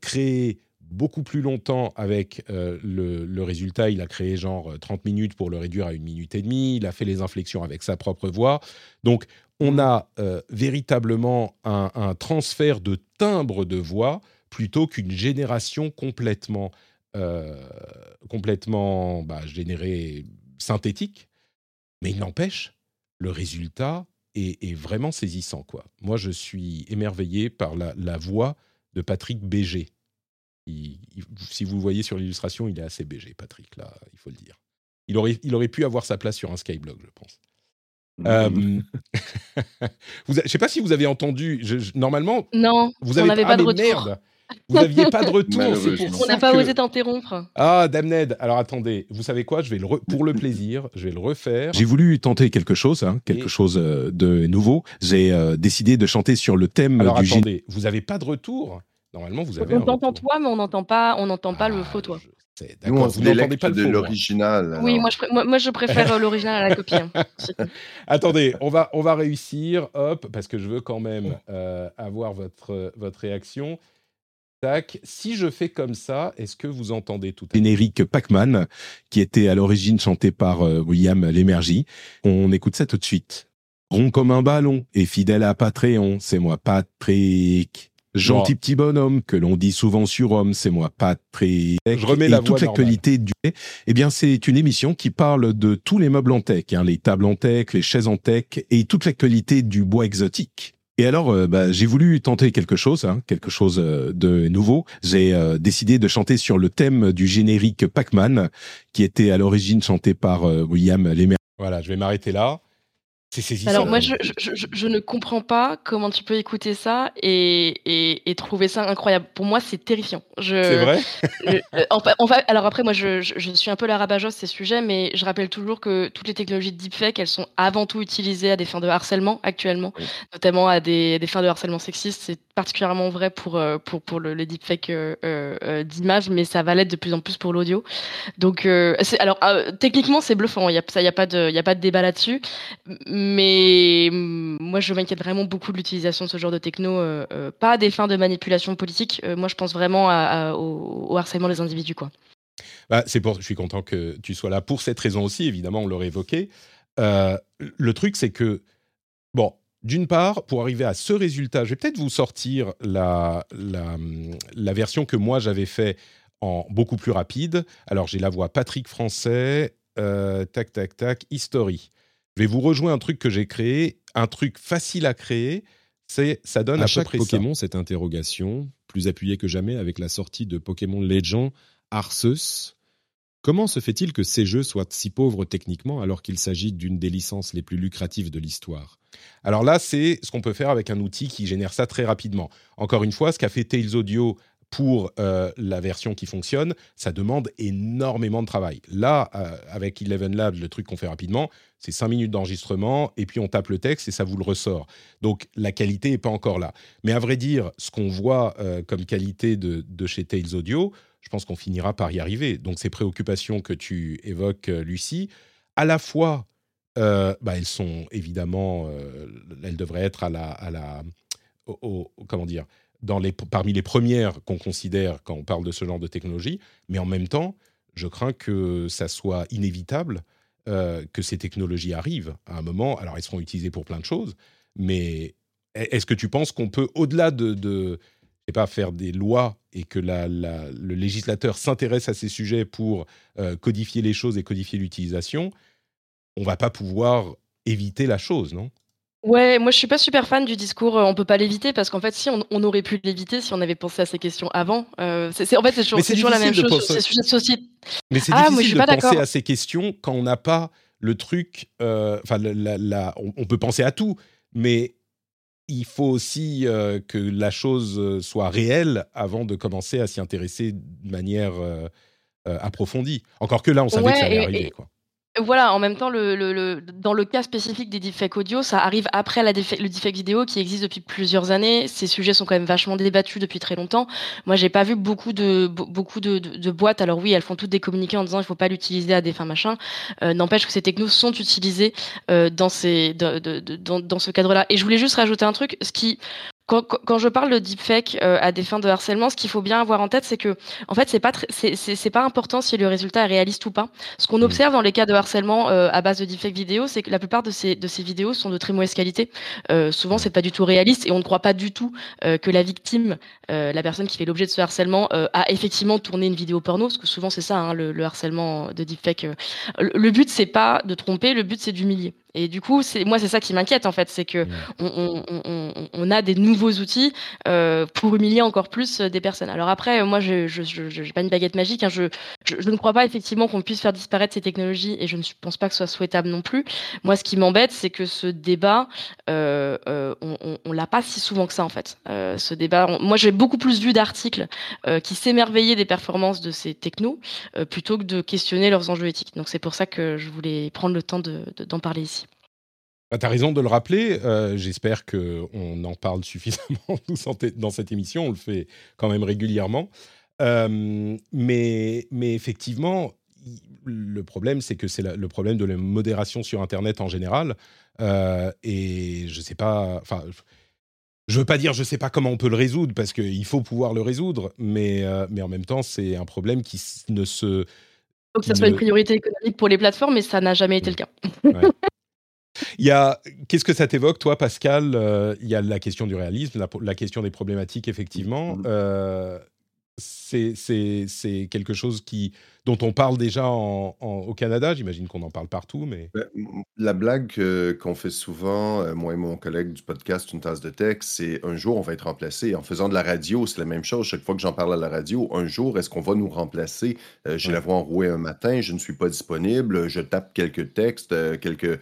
créé beaucoup plus longtemps avec euh, le, résultat. Il a créé genre 30 euh, minutes pour le réduire à une minute et demie. Il a fait les inflexions avec sa propre voix. Donc, on a euh, véritablement un, transfert de timbre de voix plutôt qu'une génération complètement, complètement bah, générée synthétique. Mais il n'empêche, le résultat est, vraiment saisissant. Quoi. Moi, je suis émerveillé par la voix de Patrick Béger si vous le voyez sur l'illustration, il est assez BG, Patrick, là, il faut le dire. Il aurait, il aurait pu avoir sa place sur un Skyblog, je pense. Mmh. Euh, <laughs> je ne sais pas si vous avez entendu. normalement, non, vous avez on n'avait pas de retour. Merde, vous n'aviez pas de retour. on n'a pas osé t'interrompre. Ah, Damned. Alors attendez, vous savez quoi? Je vais le pour le plaisir, je vais le refaire. J'ai voulu tenter quelque chose, hein, quelque chose euh, de nouveau. J'ai euh, décidé de chanter sur le thème Alors du attendez, vous n'avez pas de retour? Normalement, vous avez. On t'entend toi, mais on n'entend pas, on n'entend pas le Ah, faux toi. je Nous, on vous n'entendez pas le de l'original. Oui, moi je, pr- moi, moi, je préfère euh, l'original à la copie. hein. <laughs> <laughs> Attendez, on va, on va réussir, hop, parce que je veux quand même euh, avoir votre, votre réaction. Tac. Si je fais comme ça, est-ce que vous entendez tout Générique Pac-Man, qui était à l'origine chanté par euh, William Lémergie. On écoute ça tout de suite. Rond comme un ballon et fidèle à Patreon, c'est moi Patrick. Gentil petit bonhomme que l'on dit souvent sur homme, c'est moi Patrick. Je remets et la toute l'actualité du eh bien, c'est une émission qui parle de tous les meubles en tech, hein, les tables en tech, les chaises en tech et toute l'actualité du bois exotique. Et alors, euh, bah, j'ai voulu tenter quelque chose, hein, quelque chose euh, de nouveau. J'ai euh, décidé de chanter sur le thème du générique Pac-Man, qui était à l'origine chanté par William Lemer. Voilà, je vais m'arrêter là. C'est saisissant. Alors moi, je, je, je- je ne comprends pas comment tu peux écouter ça et, et, et trouver ça incroyable. Pour moi, c'est terrifiant. Je, C'est vrai <laughs> Le- euh, en va- alors après, moi, je, je- je suis un peu la rabat-joie ces sujets, mais je rappelle toujours que toutes les technologies de deepfake, elles sont avant tout utilisées à des fins de harcèlement actuellement, Oui. notamment à des, des fins de harcèlement sexiste. C'est particulièrement vrai pour, euh, pour, pour le, les deepfakes euh, euh, d'images, mais ça va l'être de plus en plus pour l'audio. Donc, alors techniquement, c'est bluffant. Il y a, a pas de, a pas de débat là-dessus. Mais moi, je m'inquiète vraiment beaucoup de l'utilisation de ce genre de techno, pas à des fins de manipulation politique. Moi, je pense vraiment au, harcèlement des individus, quoi. Bah, pour, je suis content que tu sois là pour cette raison aussi, évidemment, on l'aurait évoqué. Le truc, c'est que, bon, d'une part, pour arriver à ce résultat, je vais peut-être vous sortir la, la, la version que moi j'avais fait en beaucoup plus rapide. Alors, j'ai la voix Patrick Français, euh, tac, tac, tac, History. Je vais vous rejoindre un truc que j'ai créé, un truc facile à créer, c'est ça donne à, à peu chaque ça. Pokémon, cette interrogation, plus appuyée que jamais avec la sortie de Pokémon Legend Arceus. Comment se fait-il que ces jeux soient si pauvres techniquement alors qu'il s'agit d'une des licences les plus lucratives de l'histoire? Alors là, c'est ce qu'on peut faire avec un outil qui génère ça très rapidement. Encore une fois, ce qu'a fait Tails Audio pour euh, la version qui fonctionne, ça demande énormément de travail. Là, euh, avec Eleven Labs, le truc qu'on fait rapidement, c'est 5 minutes d'enregistrement et puis on tape le texte et ça vous le ressort. Donc la qualité n'est pas encore là. Mais à vrai dire, ce qu'on voit euh, comme qualité de, de chez Tails Audio, je pense qu'on finira par y arriver. Donc ces préoccupations que tu évoques, euh, Lucie, à la fois, euh, bah, elles sont évidemment, euh, elles devraient être à la, à la comment dire, dans les, parmi les premières qu'on considère quand on parle de ce genre de technologie, mais en même temps, je crains que ça soit inévitable que ces technologies arrivent à un moment. Alors, elles seront utilisées pour plein de choses, mais est-ce que tu penses qu'on peut, au-delà de, sais pas, faire des lois et que la- la- le législateur s'intéresse à ces sujets pour euh, codifier les choses et codifier l'utilisation, on va pas pouvoir éviter la chose, non? Ouais, moi je suis pas super fan du discours euh, on peut pas l'éviter parce qu'en fait si on, on aurait pu l'éviter si on avait pensé à ces questions avant. Euh, c'est, en fait c'est toujours, la même chose sur penser- ces sujets de société. Mais c'est Ah, difficile de penser à ces questions quand on n'a pas le truc. euh, Enfin, la- la- la- on, on peut penser à tout, mais il faut aussi euh, que la chose euh, soit réelle avant de commencer à s'y intéresser de manière euh, approfondie. Encore que là, on savait Ouais, que ça allait et- arriver. Quoi. Voilà, en même temps, le, le- le- dans le cas spécifique des deepfakes audio, ça arrive après le deepfake vidéo qui existe depuis plusieurs années. Ces sujets sont quand même vachement débattus depuis très longtemps. Moi, j'ai pas vu beaucoup de be- beaucoup de, boîtes. Alors oui, elles font toutes des communiqués en disant il faut pas l'utiliser à des fins machin. Euh, N'empêche que ces technos sont utilisés euh, dans, dans ce cadre-là. Et je voulais juste rajouter un truc, ce qui quand, quand- je parle de deepfake euh, à des fins de harcèlement, ce qu'il faut bien avoir en tête, c'est que en fait, c'est pas c'est pas important si le résultat est réaliste ou pas. Ce qu'on observe dans les cas de harcèlement euh, à base de deepfake vidéo, c'est que la plupart de ces, de ces vidéos sont de très mauvaise qualité. Euh, souvent, c'est pas du tout réaliste et on ne croit pas du tout euh, que la victime, euh, la personne qui fait l'objet de ce harcèlement, euh, a effectivement tourné une vidéo porno, parce que souvent c'est ça, hein, le, le harcèlement de deepfake. Le, le but, c'est pas de tromper, le but, c'est d'humilier. Et du coup, c'est moi, c'est ça qui m'inquiète en fait, c'est que on, on- on- on- on a des nouveaux outils euh, pour humilier encore plus euh, des personnes. Alors après, moi, je j'ai pas une baguette magique. hein, je, je, je ne crois pas effectivement qu'on puisse faire disparaître ces technologies et je ne pense pas que ce soit souhaitable non plus. Moi, ce qui m'embête, c'est que ce débat, euh, euh, on, l'a pas si souvent que ça en fait. Euh, ce débat, moi, j'ai beaucoup plus vu d'articles qui s'émerveillaient des performances de ces technos plutôt que de questionner leurs enjeux éthiques. Donc c'est pour ça que je voulais prendre le temps de- de- d'en parler ici. Bah, tu as raison de le rappeler. Euh, j'espère qu'on en parle suffisamment <laughs> dans cette émission. On le fait quand même régulièrement. Euh, mais, mais effectivement, le problème, c'est que c'est le problème de la modération sur Internet en général. Euh, et je sais pas. Enfin, je veux pas dire je sais pas comment on peut le résoudre parce qu'il faut pouvoir le résoudre, mais, mais en même temps, c'est un problème qui ne se. Il faut que ça soit une priorité économique pour les plateformes, mais ça n'a jamais été le cas. Il y a, qu'est-ce que ça t'évoque, toi, Pascal euh, Il y a la question du réalisme, la, question des problématiques, effectivement. Mm-hmm. Euh, c'est quelque chose qui, dont on parle déjà au Canada. J'imagine qu'on en parle partout, mais... Ben, la blague qu'on fait souvent, euh, moi et mon collègue du podcast Une tasse de texte, c'est un jour on va être remplacé. En faisant de la radio, c'est la même chose. Chaque fois que j'en parle à la radio, un jour, est-ce qu'on va nous remplacer? J'ai la voix enrouée un matin, je ne suis pas disponible, je tape quelques textes, quelques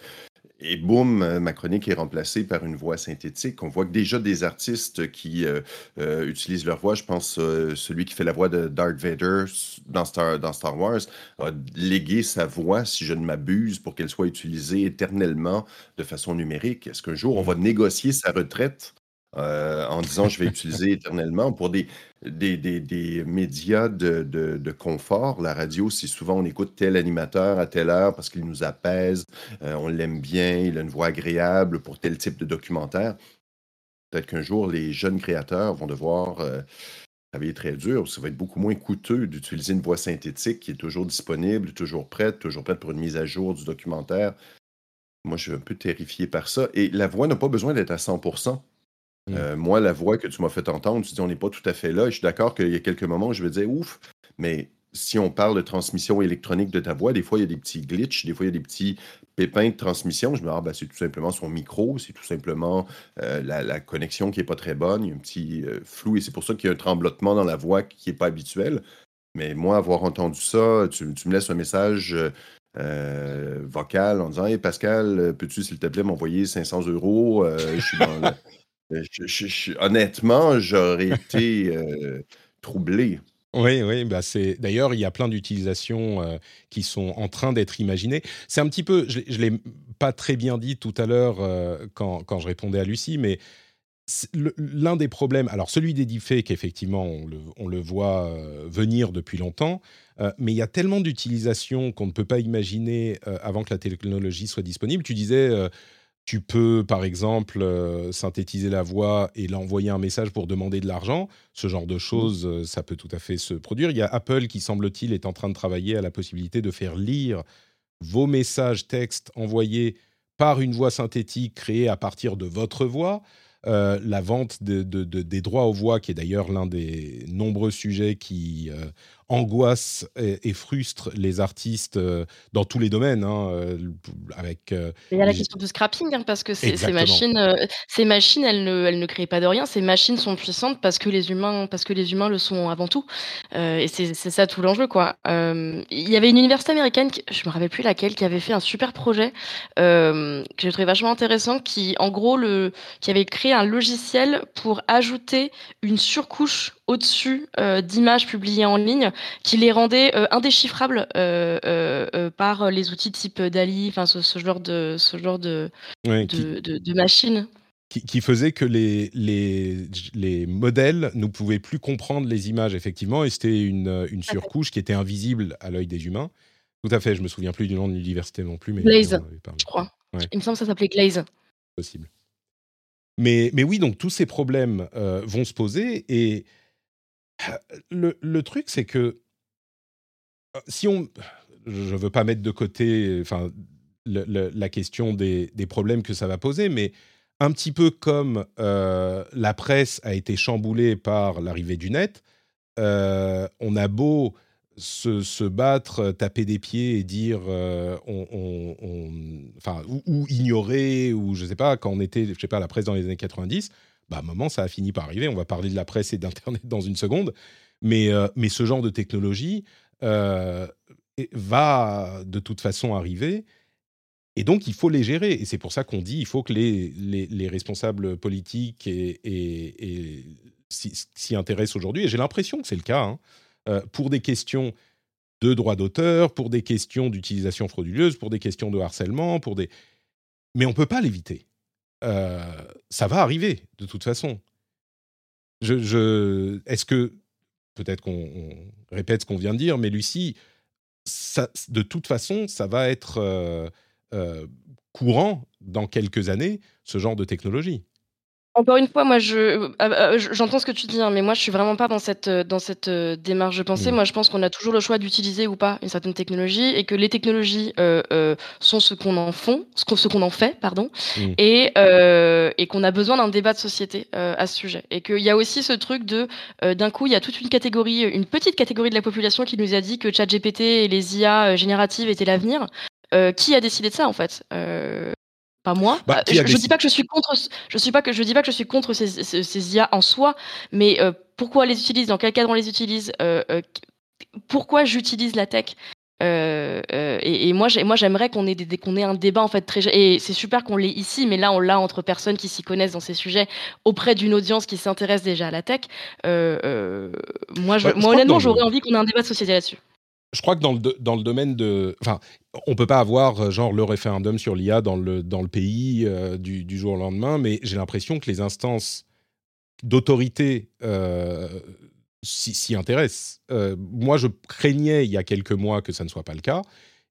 et boum, euh, ma chronique est remplacée par une voix synthétique. On voit que déjà des artistes qui euh, euh, utilisent leur voix, je pense celui qui fait la voix de Darth Vader dans Star, dans Star Wars, a légué sa voix, si je ne m'abuse, pour qu'elle soit utilisée éternellement de façon numérique. Est-ce qu'un jour on va négocier sa retraite? Euh, en disant je vais utiliser <laughs> éternellement pour des, des, des, médias de, de, confort. La radio, c'est souvent on écoute tel animateur à telle heure parce qu'il nous apaise, euh, on l'aime bien, il a une voix agréable pour tel type de documentaire. Peut-être qu'un jour, les jeunes créateurs vont devoir euh, travailler très dur. Ça va être beaucoup moins coûteux d'utiliser une voix synthétique qui est toujours disponible, toujours prête, toujours prête pour une mise à jour du documentaire. Moi, je suis un peu terrifié par ça. Et la voix n'a pas besoin d'être à 100 Mmh. Euh, moi, la voix que tu m'as fait entendre, tu dis on n'est pas tout à fait là. Je suis d'accord qu'il y a quelques moments où je vais dire ouf, mais si on parle de transmission électronique de ta voix, des fois il y a des petits glitches, des fois il y a des petits pépins de transmission. Je me dis ah, ben, c'est tout simplement son micro, c'est tout simplement euh, la, connexion qui n'est pas très bonne, il y a un petit euh, flou et c'est pour ça qu'il y a un tremblotement dans la voix qui n'est pas habituel. Mais moi, avoir entendu ça, tu, me laisses un message. vocal en disant Hey Pascal, peux-tu s'il te plaît m'envoyer 500 euros? Je suis dans euh, honnêtement, j'aurais été euh, troublé. Oui, oui, bah c'est d'ailleurs il y a plein d'utilisations euh, qui sont en train d'être imaginées. C'est un petit peu, je, ne l'ai pas très bien dit tout à l'heure quand, quand, je répondais à Lucie, mais l'un des problèmes, alors celui des deepfakes, effectivement, on le, on le voit venir depuis longtemps, mais il y a tellement d'utilisations qu'on ne peut pas imaginer avant que la technologie soit disponible. Tu disais tu peux, par exemple, euh, synthétiser la voix et l'envoyer un message pour demander de l'argent. Ce genre de mmh. choses, euh, ça peut tout à fait se produire. Il y a Apple qui, semble-t-il, est en train de travailler à la possibilité de faire lire vos messages textes envoyés par une voix synthétique créée à partir de votre voix. Euh, la vente de, des droits aux voix, qui est d'ailleurs l'un des nombreux sujets qui angoisse et, frustre les artistes euh, dans tous les domaines. Hein, euh, avec, euh, il y a la question du scrapping, hein, parce que ces, machines, ces machines elles, ne, elles ne créent pas de rien. Ces machines sont puissantes parce que les humains, parce que les humains le sont avant tout. et c'est ça tout l'enjeu. quoi. Il y avait une université américaine, je me rappelle plus laquelle, qui avait fait un super projet que j'ai trouvé vachement intéressant, qui en gros le, qui avait créé un logiciel pour ajouter une surcouche au-dessus euh, d'images publiées en ligne qui les rendaient euh, indéchiffrables euh, par les outils type DALI, enfin ce, genre de ce genre de, de, machines. Qui, faisait que les, les, les modèles ne pouvaient plus comprendre les images, effectivement, et c'était une, une surcouche qui était invisible à l'œil des humains. Tout à fait, je me souviens plus du nom de l'université non plus. Mais Glaze, je crois. Il me semble que ça s'appelait Glaze. Possible. Mais, mais oui, donc tous ces problèmes vont se poser et le, truc, c'est que euh, si on. Je ne veux pas mettre de côté enfin, la question des, problèmes que ça va poser, mais un petit peu comme euh, la presse a été chamboulée par l'arrivée du net, euh, on a beau se, battre, taper des pieds et dire, on, enfin, ou, ignorer, ou je sais pas, quand on était, je sais pas, la presse dans les années 90, bah, à un moment, ça a fini par arriver. On va parler de la presse et d'Internet dans une seconde. Mais, euh, mais ce genre de technologie euh, va de toute façon arriver. Et donc, il faut les gérer. Et c'est pour ça qu'on dit il faut que les, les, responsables politiques et, et, s'y intéressent aujourd'hui. Et j'ai l'impression que c'est le cas. Hein. Euh, pour des questions de droit d'auteur, pour des questions d'utilisation frauduleuse, pour des questions de harcèlement, pour des mais on peut pas l'éviter. Ça va arriver de toute façon. Est-ce que peut-être qu'on répète ce qu'on vient de dire, mais Lucie, ça, de toute façon, ça va être courant dans quelques années, ce genre de technologie. Encore une fois, moi, je, euh, euh, j'entends ce que tu dis, hein, mais moi, je suis vraiment pas dans cette, euh, dans cette démarche de pensée. Mmh. Moi, je pense qu'on a toujours le choix d'utiliser ou pas une certaine technologie et que les technologies sont ce qu'on en font, ce qu'on, ce qu'on en fait, pardon, mmh. et, et qu'on a besoin d'un débat de société à ce sujet. Et qu'il y a aussi ce truc de, d'un coup, il y a toute une catégorie, une petite catégorie de la population qui nous a dit que ChatGPT et les IA génératives étaient l'avenir. qui a décidé de ça en fait pas moi. Bah, euh, je, ne dis pas que je suis contre. Je suis pas que je dis pas que je suis contre ces, ces, IA en soi, mais euh, pourquoi on les utilise, dans quel cadre on les utilise, euh, pourquoi j'utilise la tech. Et, moi, moi, j'aimerais qu'on ait, des, qu'on ait un débat en fait très. Et c'est super qu'on l'ait ici, mais là, on l'a entre personnes qui s'y connaissent dans ces sujets, auprès d'une audience qui s'intéresse déjà à la tech. moi, je, moi honnêtement, j'aurais envie qu'on ait un débat de société là-dessus je crois que dans le, dans le domaine de. Enfin, on peut pas avoir euh, genre le référendum sur l'IA dans le, dans le pays euh, du, du, jour au lendemain, mais j'ai l'impression que les instances d'autorité euh, s'y intéressent. moi, je craignais il y a quelques mois que ça ne soit pas le cas.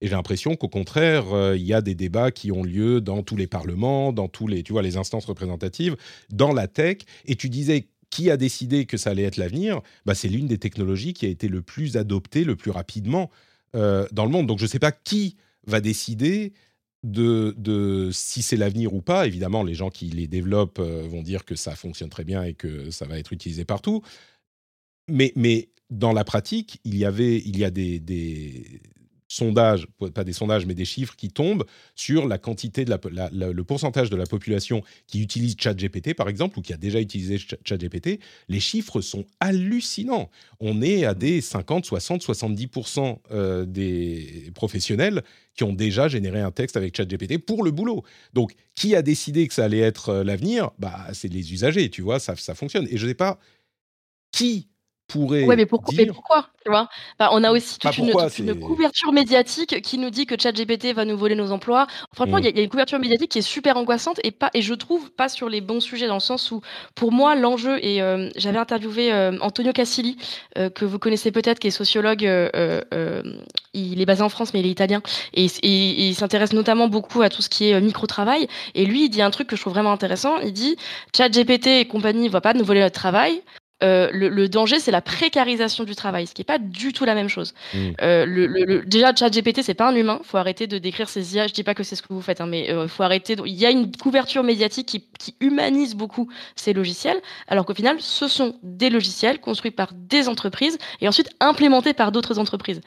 Et j'ai l'impression qu'au contraire, il y a des débats qui ont lieu dans tous les parlements, dans tous les, tu vois, les instances représentatives, dans la tech. Et tu disais qui a décidé que ça allait être l'avenir bah, C'est l'une des technologies qui a été le plus adoptée le plus rapidement euh, dans le monde. Donc je ne sais pas qui va décider de, de si c'est l'avenir ou pas. Évidemment, les gens qui les développent euh, vont dire que ça fonctionne très bien et que ça va être utilisé partout. Mais, mais dans la pratique, il y, avait, il y a des, des sondages, pas des sondages, mais des chiffres qui tombent sur la quantité de la, le pourcentage de la population qui utilise ChatGPT, par exemple, ou qui a déjà utilisé ChatGPT. Les chiffres sont hallucinants. On est à des 50, 60, 70% des professionnels qui ont déjà généré un texte avec ChatGPT pour le boulot. Donc, qui a décidé que ça allait être euh, l'avenir? Bah, c'est les usagers, tu vois, ça, ça fonctionne. Et je ne sais pas qui pourrait. Ouais, mais, pourquoi, mais pourquoi tu vois? On a aussi toute, une, couverture médiatique qui nous dit que ChatGPT va nous voler nos emplois. Franchement, il y, a une couverture médiatique qui est super angoissante et, pas, et je trouve pas sur les bons sujets, dans le sens où, pour moi, l'enjeu, et euh, j'avais interviewé euh, Antonio Cassili, euh, que vous connaissez peut-être, qui est sociologue, il est basé en France, mais il est italien, et, il s'intéresse notamment beaucoup à tout ce qui est micro-travail. Et lui, il dit un truc que je trouve vraiment intéressant. Il dit ChatGPT et compagnie ne vont pas nous voler notre travail. Euh, le, danger, c'est la précarisation du travail, ce qui n'est pas du tout la même chose. Mm. Euh, le, déjà, ChatGPT, c'est pas un humain. faut arrêter de décrire ces IA. Je dis pas que c'est ce que vous faites, hein, mais euh, faut arrêter. Il y a une couverture médiatique qui, qui humanise beaucoup ces logiciels, alors qu'au final, ce sont des logiciels construits par des entreprises et ensuite implémentés par d'autres entreprises.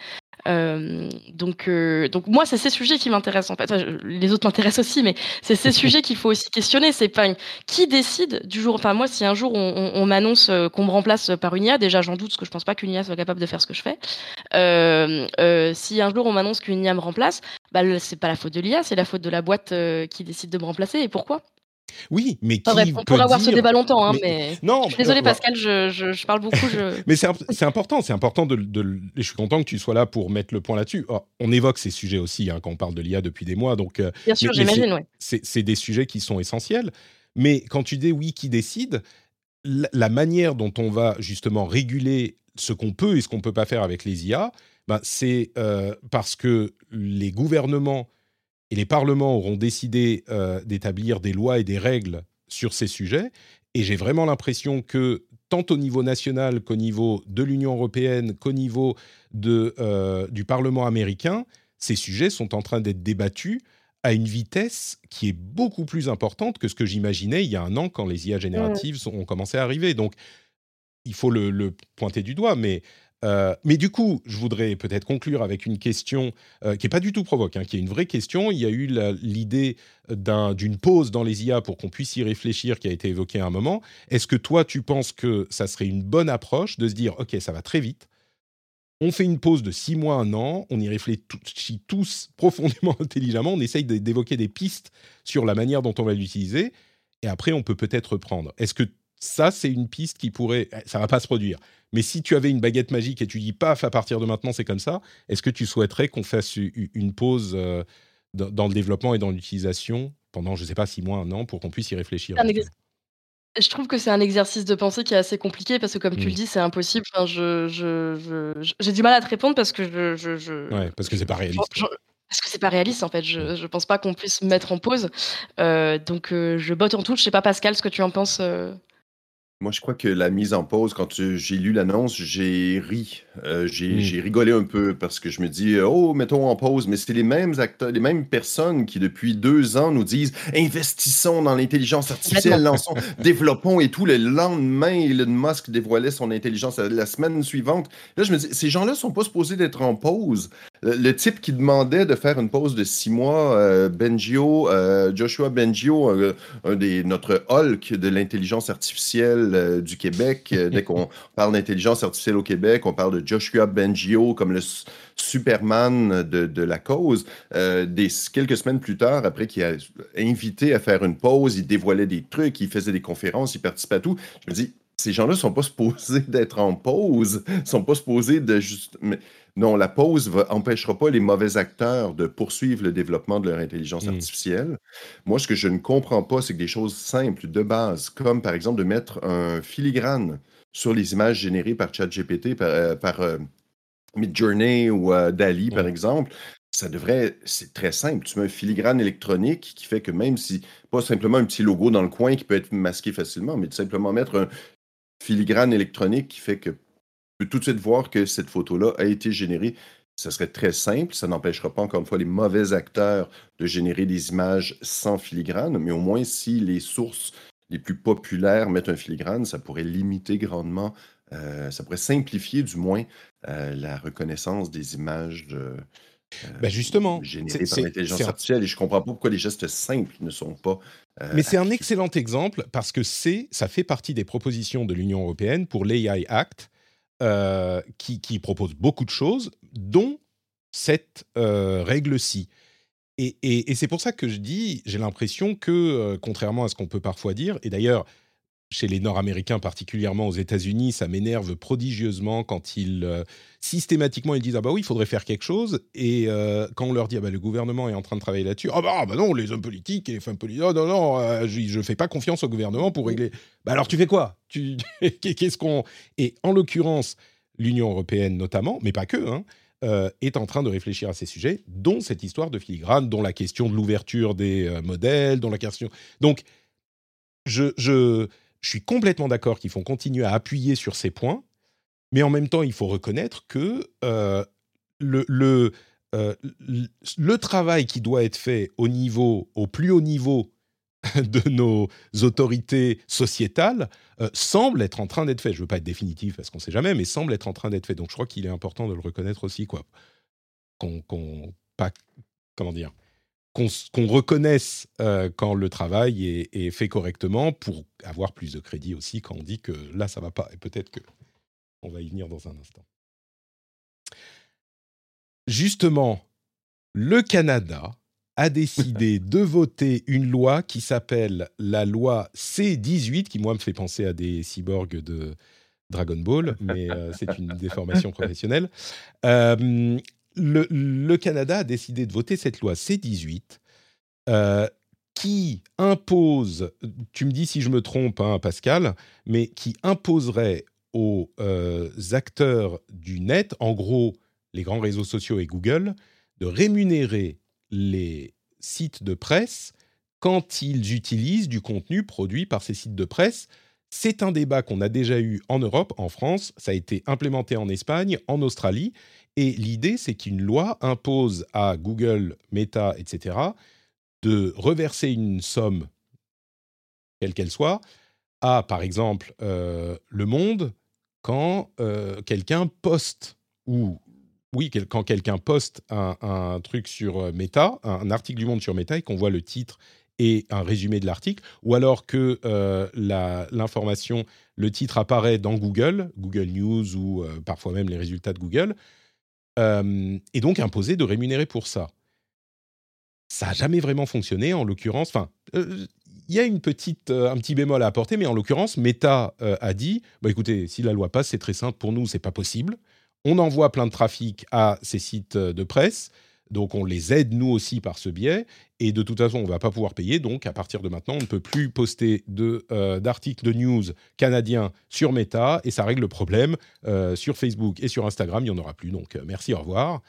Euh, donc, euh, donc moi, c'est ces sujets qui m'intéressent en fait. les autres m'intéressent aussi, mais c'est ces <laughs> sujets qu'il faut aussi questionner. C'est pas qui décide du jour. Enfin, moi, si un jour on, m'annonce euh, qu'on me remplace par une IA, déjà j'en doute parce que je pense pas qu'une IA soit capable de faire ce que je fais. si un jour on m'annonce qu'une IA me remplace, bah, c'est pas la faute de l'IA, c'est la faute de la boîte qui décide de me remplacer. Et pourquoi? Oui, mais qui on pourrait avoir ce débat longtemps, hein, mais, non. Je suis désolé, Pascal, je, je, parle beaucoup. Je... <laughs> mais c'est important, c'est important de, de, Je suis content que tu sois là pour mettre le point là-dessus. Oh, on évoque ces sujets aussi hein, quand on parle de l'IA depuis des mois, donc. Euh, Bien sûr, j'imagine, oui. C'est des sujets qui sont essentiels, mais quand tu dis oui, qui décide, la, manière dont on va justement réguler ce qu'on peut et ce qu'on peut pas faire avec les IA, ben, c'est euh, parce que les gouvernements et les parlements auront décidé euh, d'établir des lois et des règles sur ces sujets. Et j'ai vraiment l'impression que tant au niveau national qu'au niveau de l'Union européenne, qu'au niveau de, euh, du Parlement américain, ces sujets sont en train d'être débattus à une vitesse qui est beaucoup plus importante que ce que j'imaginais il y a un an quand les IA génératives ont commencé à arriver. Donc, il faut le, le pointer du doigt, mais euh, mais du coup, je voudrais peut-être conclure avec une question euh, qui n'est pas du tout provoque, hein, qui est une vraie question. Il y a eu l'idée d'une pause dans les IA pour qu'on puisse y réfléchir, qui a été évoquée à un moment. Est-ce que toi, tu penses que ça serait une bonne approche de se dire, OK, ça va très vite, on fait une pause de six mois, un an, on y réfléchit tous <laughs> profondément intelligemment, on essaye d'évoquer des pistes sur la manière dont on va l'utiliser, et après, on peut peut-être reprendre. Est-ce que ça, c'est une piste qui pourrait... Ça va pas se produire, mais si tu avais une baguette magique et tu dis paf, à partir de maintenant, c'est comme ça, est-ce que tu souhaiterais qu'on fasse une pause euh, dans le développement et dans l'utilisation pendant, je ne sais pas, six mois, un an, pour qu'on puisse y réfléchir. Je trouve que c'est un exercice de pensée qui est assez compliqué parce que, comme tu le mmh. dis, c'est impossible. Enfin, je, je, j'ai du mal à te répondre parce que je. je, je ouais, parce que c'est pas réaliste. parce que c'est pas réaliste en fait. Je, mmh. je pense pas qu'on puisse mettre en pause. Euh, donc je botte en touche. Je sais pas Pascal ce que tu en penses. Moi, je crois que la mise en pause, quand j'ai lu l'annonce, j'ai ri. Euh, mmh. j'ai rigolé un peu parce que je me dis, oh, mettons en pause. Mais c'est les mêmes acteurs, les mêmes personnes qui, depuis deux ans, nous disent investissons dans l'intelligence artificielle, lançons, développons et tout. Le lendemain, Elon Musk dévoilait son intelligence la semaine suivante. Là, je me dis, ces gens-là sont pas supposés d'être en pause. Le, type qui demandait de faire une pause de six mois, euh, Bengio, euh, Joshua Bengio, un des, notre Hulk de l'intelligence artificielle, euh, du Québec. Euh, dès qu'on <laughs> parle d'intelligence artificielle au Québec, on parle de Joshua Bengio comme le Superman de, la cause. Euh, des, quelques semaines plus tard, après qu'il a invité à faire une pause, il dévoilait des trucs, il faisait des conférences, il participait à tout. Je me dis, ces gens-là ne sont pas supposés <laughs> d'être en pause, ne sont pas supposés de juste. Non, la pause n'empêchera pas les mauvais acteurs de poursuivre le développement de leur intelligence mmh. artificielle. Moi, ce que je ne comprends pas, c'est que des choses simples de base, comme par exemple de mettre un filigrane sur les images générées par ChatGPT, par, euh, par euh, Midjourney ou euh, Dali, par exemple, ça devrait, c'est très simple. Tu mets un filigrane électronique qui fait que même si, pas simplement un petit logo dans le coin qui peut être masqué facilement, mais simplement mettre un filigrane électronique qui fait que tout de suite voir que cette photo-là a été générée. Ça serait très simple. Ça n'empêchera pas, encore une fois, les mauvais acteurs de générer des images sans filigrane, mais au moins, si les sources les plus populaires mettent un filigrane, ça pourrait limiter grandement, euh, ça pourrait simplifier du moins euh, la reconnaissance des images de, euh, ben justement, par l'intelligence artificielle. Et je ne comprends pas pourquoi les gestes simples ne sont pas. Mais c'est un excellent exemple parce que c'est, ça fait partie des propositions de l'Union européenne pour l'AI Act, euh, qui, propose beaucoup de choses, dont cette euh, règle-ci. Et, c'est pour ça que je dis, j'ai l'impression que, euh, contrairement à ce qu'on peut parfois dire, et d'ailleurs, chez les Nord-Américains, particulièrement aux États-Unis, ça m'énerve prodigieusement quand ils systématiquement ils disent ah bah oui il faudrait faire quelque chose. Et quand on leur dit ah bah le gouvernement est en train de travailler là-dessus ah bah, ah bah non les hommes politiques et les femmes politiques oh non non je, ne fais pas confiance au gouvernement pour régler. Bah alors tu fais quoi? Tu <laughs> qu'est-ce qu'on? Et en l'occurrence l'Union européenne notamment mais pas que hein, est en train de réfléchir à ces sujets, dont cette histoire de filigrane, dont la question de l'ouverture des modèles, dont la question. Donc, je, je, je suis complètement d'accord qu'il faut continuer à appuyer sur ces points, mais en même temps, il faut reconnaître que euh, euh, le, travail qui doit être fait au, plus haut niveau <laughs> de nos autorités sociétales euh, semble être en train d'être fait. Je ne veux pas être définitif parce qu'on ne sait jamais, mais semble être en train d'être fait. Donc je crois qu'il est important de le reconnaître aussi, quoi. Qu'on, pas, comment dire, qu'on reconnaisse euh, quand le travail est, fait correctement pour avoir plus de crédit aussi quand on dit que là ça va pas et peut-être que on va y venir dans un instant. Justement, le Canada a décidé <laughs> de voter une loi qui s'appelle la loi C18, qui moi me fait penser à des cyborgs de Dragon Ball, mais euh, c'est une déformation <laughs> professionnelle. Euh, le, Canada a décidé de voter cette loi C-18 euh, qui impose, tu me dis si je me trompe, hein, Pascal, mais qui imposerait aux euh, acteurs du net, en gros les grands réseaux sociaux et Google, de rémunérer les sites de presse quand ils utilisent du contenu produit par ces sites de presse. C'est un débat qu'on a déjà eu en Europe, en France, ça a été implémenté en Espagne, en Australie, et l'idée, c'est qu'une loi impose à Google, Meta, etc., de reverser une somme, quelle qu'elle soit, à, par exemple, euh, Le Monde, quand euh, quelqu'un poste, ou oui, quand quelqu'un poste un, truc sur euh, Meta, un, article du Monde sur Meta, et qu'on voit le titre et un résumé de l'article, ou alors que l'information, le titre apparaît dans Google, Google News ou parfois même les résultats de Google, et donc imposer de rémunérer pour ça. Ça n'a jamais vraiment fonctionné, en l'occurrence. Enfin, il y a une petite, un petit bémol à apporter, mais en l'occurrence, Meta a dit bah, écoutez, si la loi passe, c'est très simple pour nous, c'est pas possible. On envoie plein de trafic à ces sites de presse. Donc on les aide nous aussi par ce biais. Et de toute façon, on ne va pas pouvoir payer. Donc à partir de maintenant, on ne peut plus poster euh, d'articles de, news canadiens sur Meta. Et ça règle le problème. Euh, sur Facebook et sur Instagram, il n'y en aura plus. Donc euh, merci, au revoir.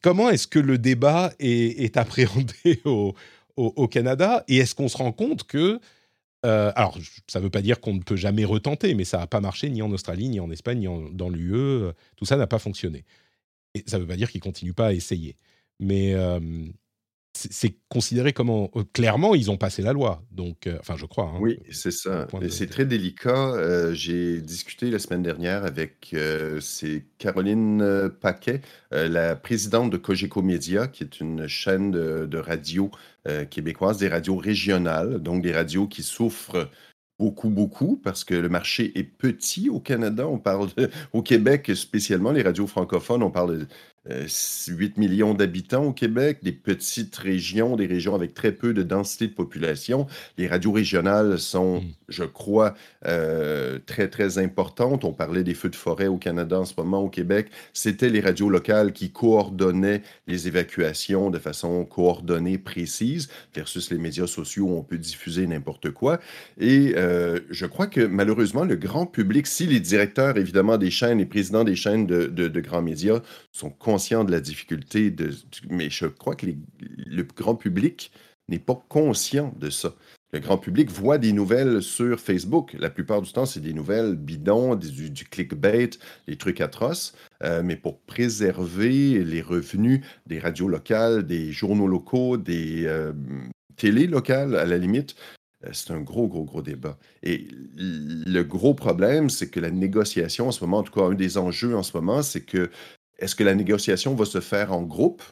comment est-ce que le débat est, appréhendé <laughs> au, Canada? Et est-ce qu'on se rend compte que alors, ça ne veut pas dire qu'on ne peut jamais retenter, mais ça n'a pas marché ni en Australie, ni en Espagne, ni dans l'UE. Tout ça n'a pas fonctionné. Et ça ne veut pas dire qu'ils ne continuent pas à essayer. Mais c'est considéré comment clairement ils ont passé la loi. Donc enfin je crois hein, oui c'est ça. et c'est très délicat. J'ai discuté la semaine dernière avec c'est Caroline Paquet la présidente de Cogeco Média qui est une chaîne de, de radio québécoise des radios régionales donc des radios qui souffrent beaucoup, beaucoup, parce que le marché est petit au Canada. On parle au Québec spécialement, les radios francophones, on parle de 8 euh, millions d'habitants au Québec, des petites régions, des régions avec très peu de densité de population. Les radios régionales sont, mm. je crois, euh, très, très importantes. On parlait des feux de forêt au Canada en ce moment, au Québec. C'était les radios locales qui coordonnaient les évacuations de façon coordonnée, précise, versus les médias sociaux où on peut diffuser n'importe quoi. Et euh, je crois que malheureusement, le grand public, si les directeurs, évidemment, des chaînes, les présidents des chaînes de, de grands médias sont conscient de la difficulté, de, mais je crois que le grand public n'est pas conscient de ça. Le grand public voit des nouvelles sur Facebook. La plupart du temps, c'est des nouvelles bidons, du, clickbait, des trucs atroces. Euh, mais pour préserver les revenus des radios locales, des journaux locaux, des euh, télés locales, à la limite, euh, c'est un gros, gros, gros débat. Et le gros problème, c'est que la négociation en ce moment, en tout cas, un des enjeux en ce moment, c'est que est-ce que la négociation va se faire en groupe?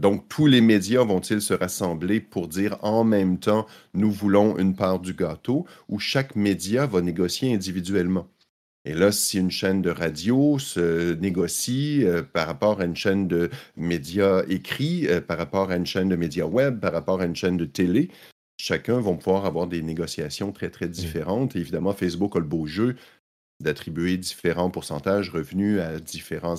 Donc, tous les médias vont-ils se rassembler pour dire en même temps, nous voulons une part du gâteau, ou chaque média va négocier individuellement? Et là, si une chaîne de radio se négocie euh, par rapport à une chaîne de médias écrits, euh, par rapport à une chaîne de médias web, par rapport à une chaîne de télé, chacun va pouvoir avoir des négociations très, très différentes. évidemment, Facebook a le beau jeu d'attribuer différents pourcentages revenus à différents,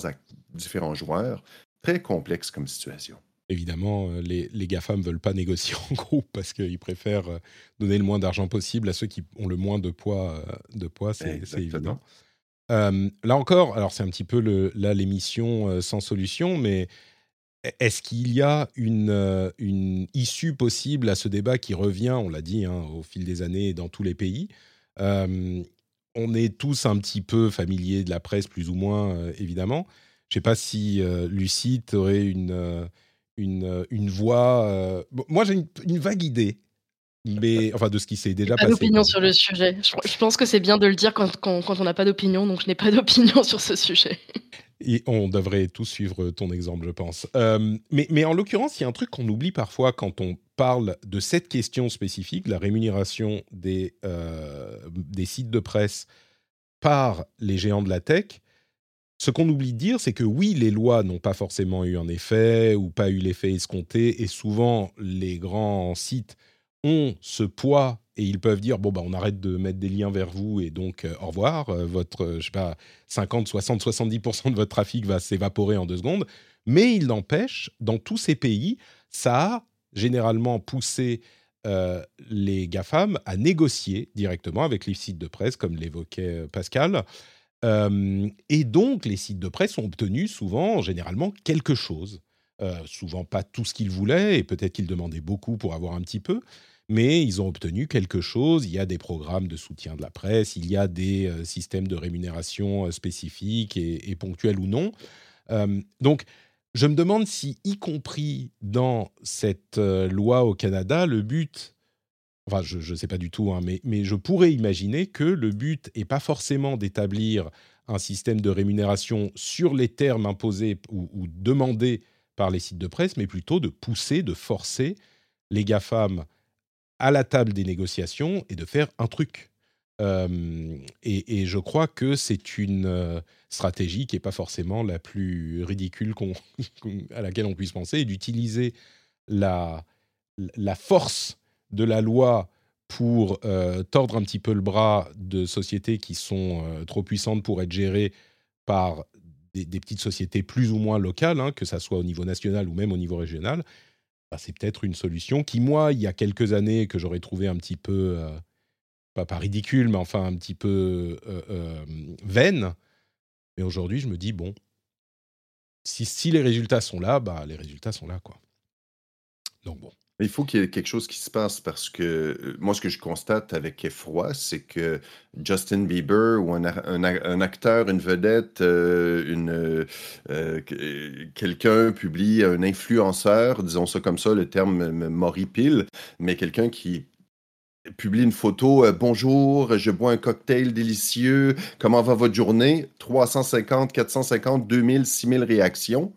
différents joueurs. Très complexe comme situation. Évidemment, euh, les, les GAFAM ne veulent pas négocier <laughs> en groupe parce qu'ils préfèrent euh, donner le moins d'argent possible à ceux qui ont le moins de poids. Euh, de poids c'est évident. là encore, alors c'est un petit peu le, là l'émission sans solution, mais e-, est-ce qu'il y a une, une issue possible à ce débat qui revient, on l'a dit, hein, au fil des années dans tous les pays? On est tous un petit peu familiers de la presse, plus ou moins, euh, évidemment. Je ne sais pas si euh, Lucie, aurait une, euh, une, une, voix. moi, j'ai une, vague idée. Mais, enfin, de ce qui s'est déjà pas passé. d'opinion sur le sujet. Je, pense que c'est bien de le dire quand, quand, quand on n'a pas d'opinion, donc je n'ai pas <laughs> d'opinion sur ce sujet. Et on devrait tous suivre ton exemple, je pense. mais, mais en l'occurrence, il y a un truc qu'on oublie parfois quand on parle de cette question spécifique, la rémunération des, euh, des sites de presse par les géants de la tech, ce qu'on oublie de dire, c'est que oui, les lois n'ont pas forcément eu un effet ou pas eu l'effet escompté, et souvent les grands sites ont ce poids et ils peuvent dire bon bah on arrête de mettre des liens vers vous et donc euh, au revoir, euh, votre je sais pas 50, 60, 70% de votre trafic va s'évaporer en deux secondes. Mais il n'empêche, dans tous ces pays, ça a généralement pousser euh, les GAFAM à négocier directement avec les sites de presse, comme l'évoquait euh, Pascal. Euh, et donc, les sites de presse ont obtenu souvent, généralement, quelque chose. Souvent pas tout ce qu'ils voulaient, et peut-être qu'ils demandaient beaucoup pour avoir un petit peu, mais ils ont obtenu quelque chose. Il y a des programmes de soutien de la presse, il y a des systèmes de rémunération spécifiques et, ponctuels ou non. donc, je me demande si, y compris dans cette euh, loi au Canada, le but, enfin je ne sais pas du tout, hein, mais, mais je pourrais imaginer que le but n'est pas forcément d'établir un système de rémunération sur les termes imposés ou, demandés par les sites de presse, mais plutôt de pousser, de forcer les GAFAM à la table des négociations et de faire un truc. Euh, et, je crois que c'est une euh, stratégie qui n'est pas forcément la plus ridicule <laughs> à laquelle on puisse penser, et d'utiliser la, force de la loi pour euh, tordre un petit peu le bras de sociétés qui sont trop puissantes pour être gérées par des, petites sociétés plus ou moins locales, hein, que ça soit au niveau national ou même au niveau régional, bah, c'est peut-être une solution qui, moi, il y a quelques années, que j'aurais trouvé un petit peu, euh, pas, pas, ridicule, mais enfin un petit peu euh, euh, vaine. Mais aujourd'hui, je me dis, bon, si, si les résultats sont là, bah, les résultats sont là, quoi. Donc bon. Il faut qu'il y ait quelque chose qui se passe parce que euh, moi, ce que je constate avec effroi, c'est que Justin Bieber ou un, acteur, une vedette, euh, euh, quelqu'un publie, un influenceur, disons ça comme ça, le terme m'horripile, mais quelqu'un qui publie une photo Bonjour, je bois un cocktail délicieux, comment va votre journée 350, 450, 2000, 6000 réactions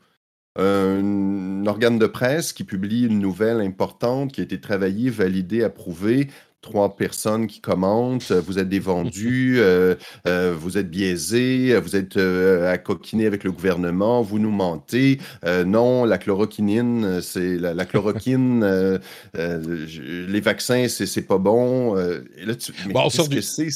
un organe de presse qui publie une nouvelle importante qui a été travaillée, validée, approuvée. Trois personnes qui commentent, vous êtes des vendus, <laughs> euh, euh, vous êtes biaisés, vous êtes euh, à coquiner avec le gouvernement, vous nous mentez. non, la chloroquinine, c'est la, chloroquine, <laughs> les vaccins, c'est pas bon. Et là, tu, mais c'est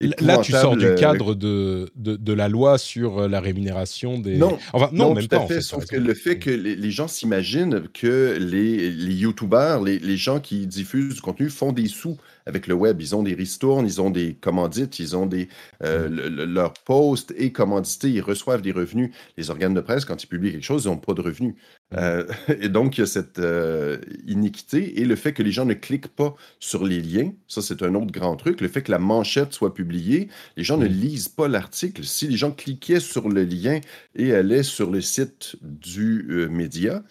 Là, tu sors du cadre de, de, la loi sur euh, la rémunération des. Non, enfin, non, même tout pas. À fait, sauf que le fait que les, gens s'imaginent que les, les YouTubers, les, les, gens qui diffusent du contenu font des sous avec le web. Ils ont des ristournes, ils ont des commandites, ils ont des, euh, mm. leurs posts et commandités, ils reçoivent des revenus. Les organes de presse, quand ils publient quelque chose, ils n'ont pas de revenus. Mm. Euh, <laughs> et donc, il y a cette euh, iniquité et le fait que les gens ne cliquent pas sur les liens, ça c'est un autre grand truc. Le fait que la manchette soit publiée, les gens ne mm. lisent pas l'article. Si les gens cliquaient sur le lien et allaient sur le site du média,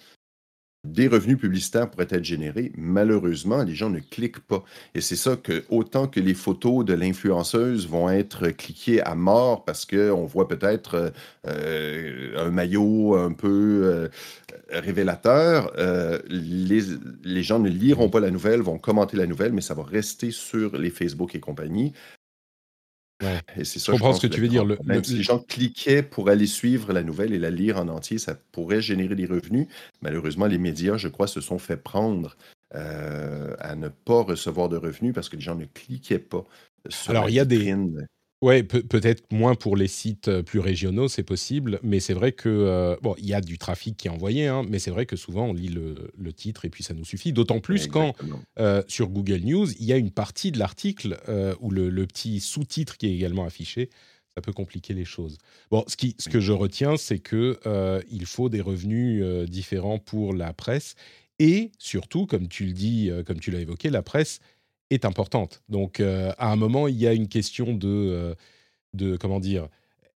des revenus publicitaires pourraient être générés. Malheureusement, les gens ne cliquent pas. Et c'est ça que, autant que les photos de l'influenceuse vont être cliquées à mort parce qu'on voit peut-être euh, un maillot un peu euh, révélateur, euh, les, les, gens ne liront pas la nouvelle, vont commenter la nouvelle, mais ça va rester sur les Facebook et compagnie. Et c'est ça, je comprends ce que tu veux dire. Le, si les gens cliquaient pour aller suivre la nouvelle et la lire en entier, ça pourrait générer des revenus. Malheureusement, les médias, je crois, se sont fait prendre euh, à ne pas recevoir de revenus parce que les gens ne cliquaient pas sur Alors, il y a des oui, peut-être moins pour les sites euh, plus régionaux, c'est possible, mais c'est vrai que euh, bon, il y a du trafic qui est envoyé, hein, mais c'est vrai que souvent on lit le, titre et puis ça nous suffit. D'autant plus quand euh, sur Google News, il y a une partie de l'article où le, petit sous-titre qui est également affiché. Ça peut compliquer les choses. Bon, ce, qui, ce que je retiens, c'est que il faut des revenus différents pour la presse et surtout, comme tu le dis, comme tu l'as évoqué, la presse est importante. Donc, euh, à un moment, il y a une question de, euh, de comment dire,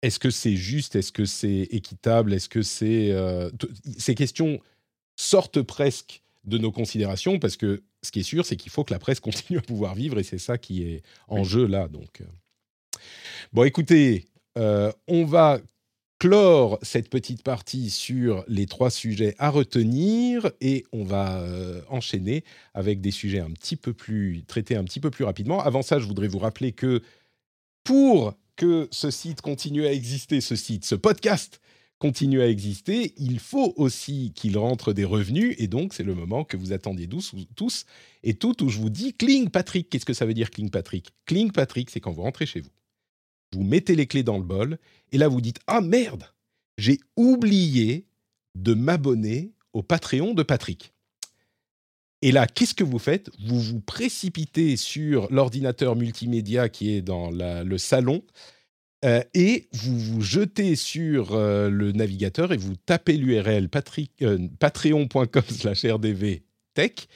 est-ce que c'est juste, est-ce que c'est équitable, est-ce que c'est... Euh, ces questions sortent presque de nos considérations parce que ce qui est sûr, c'est qu'il faut que la presse <laughs> continue à pouvoir vivre et c'est ça qui est en jeu là. Donc, bon, écoutez, on va clore cette petite partie sur les trois sujets à retenir et on va euh, enchaîner avec des sujets un petit peu plus traités un petit peu plus rapidement. Avant ça, je voudrais vous rappeler que pour que ce site continue à exister, ce site, ce podcast continue à exister, il faut aussi qu'il rentre des revenus et donc c'est le moment que vous attendiez tous, tous et tout où je vous dis Cling Patrick. Qu'est-ce que ça veut dire Cling Patrick? Cling Patrick, c'est quand vous rentrez chez vous vous mettez les clés dans le bol, et là vous dites Ah merde, j'ai oublié de m'abonner au Patreon de Patrick. Et là, qu'est-ce que vous faites? Vous vous précipitez sur l'ordinateur multimédia qui est dans le salon euh, et vous vous jetez sur euh, le navigateur et vous tapez l'URL euh, patreon.com slash rdvtech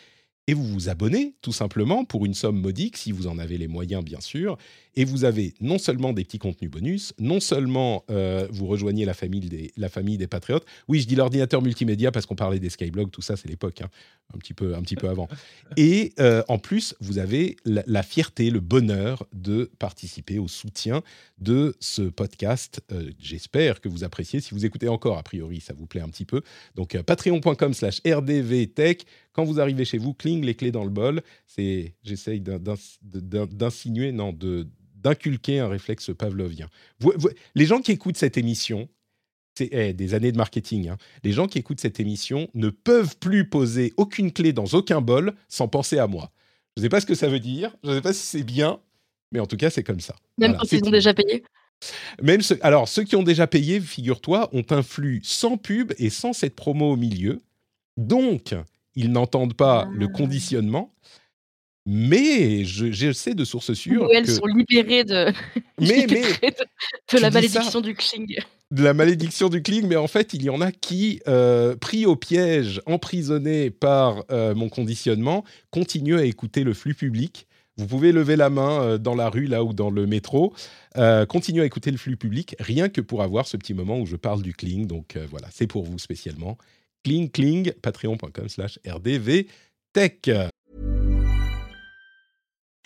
et vous vous abonnez tout simplement pour une somme modique si vous en avez les moyens bien sûr et vous avez non seulement des petits contenus bonus, non seulement euh, vous rejoignez la famille, des, la famille des patriotes. Oui, je dis l'ordinateur multimédia parce qu'on parlait des Skyblog, tout ça, c'est l'époque, hein, un, petit peu, un petit peu avant. <laughs> Et euh, en plus, vous avez la, fierté, le bonheur de participer au soutien de ce podcast. Euh, j'espère que vous appréciez. Si vous écoutez encore, a priori, ça vous plaît un petit peu. Donc, patreon.com slash rdvtech. Quand vous arrivez chez vous, cling les clés dans le bol. C'est, j'essaye d'insinuer, non, de d'inculquer un réflexe pavlovien. les gens qui écoutent cette émission, c'est eh, des années de marketing, hein, les gens qui écoutent cette émission ne peuvent plus poser aucune clé dans aucun bol sans penser à moi. Je ne sais pas ce que ça veut dire, je ne sais pas si c'est bien, mais en tout cas, c'est comme ça. Même quand ils ont déjà payé? Même alors, ceux qui ont déjà payé, figure-toi, ont un flux sans pub et sans cette promo au milieu. Donc, ils n'entendent pas le Ah. conditionnement. Mais je, je sais de sources sûres Ou elles que sont libérées de, Mais- <laughs> mais- libérées de, de tu la malédiction du cling. de la malédiction du cling, mais en fait, il y en a qui, euh, pris au piège, emprisonnés par euh, mon conditionnement, continuent à écouter le flux public. Vous pouvez lever la main euh, dans la rue, là, ou dans le métro. Continuez à écouter le flux public, rien que pour avoir ce petit moment où je parle du cling. Donc voilà, c'est pour vous spécialement. Cling, cling, patreon.com slash rdvtech.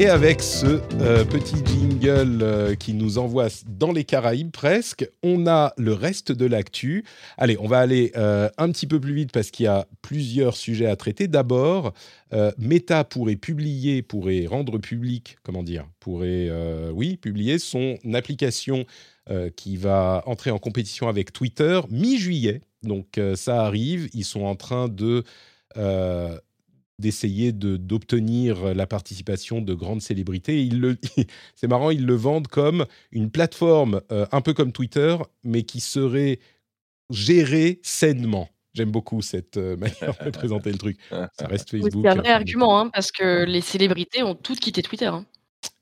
Et avec ce euh, petit jingle euh, qui nous envoie dans les Caraïbes presque, on a le reste de l'actu. Allez, on va aller euh, un petit peu plus vite parce qu'il y a plusieurs sujets à traiter. D'abord, Meta pourrait publier, pourrait rendre public, comment dire, pourrait, oui, publier son application qui va entrer en compétition avec Twitter mi-juillet. Donc ça arrive, ils sont en train de d'essayer de- d'obtenir la participation de grandes célébrités. Ils le- <laughs> C'est marrant, ils le vendent comme une plateforme euh, un peu comme Twitter, mais qui serait gérée sainement. J'aime beaucoup cette euh, <laughs> manière de présenter le truc. Ça reste Oui, Facebook. C'est un hein, vrai argument, hein, parce que les célébrités ont toutes quitté Twitter. hein.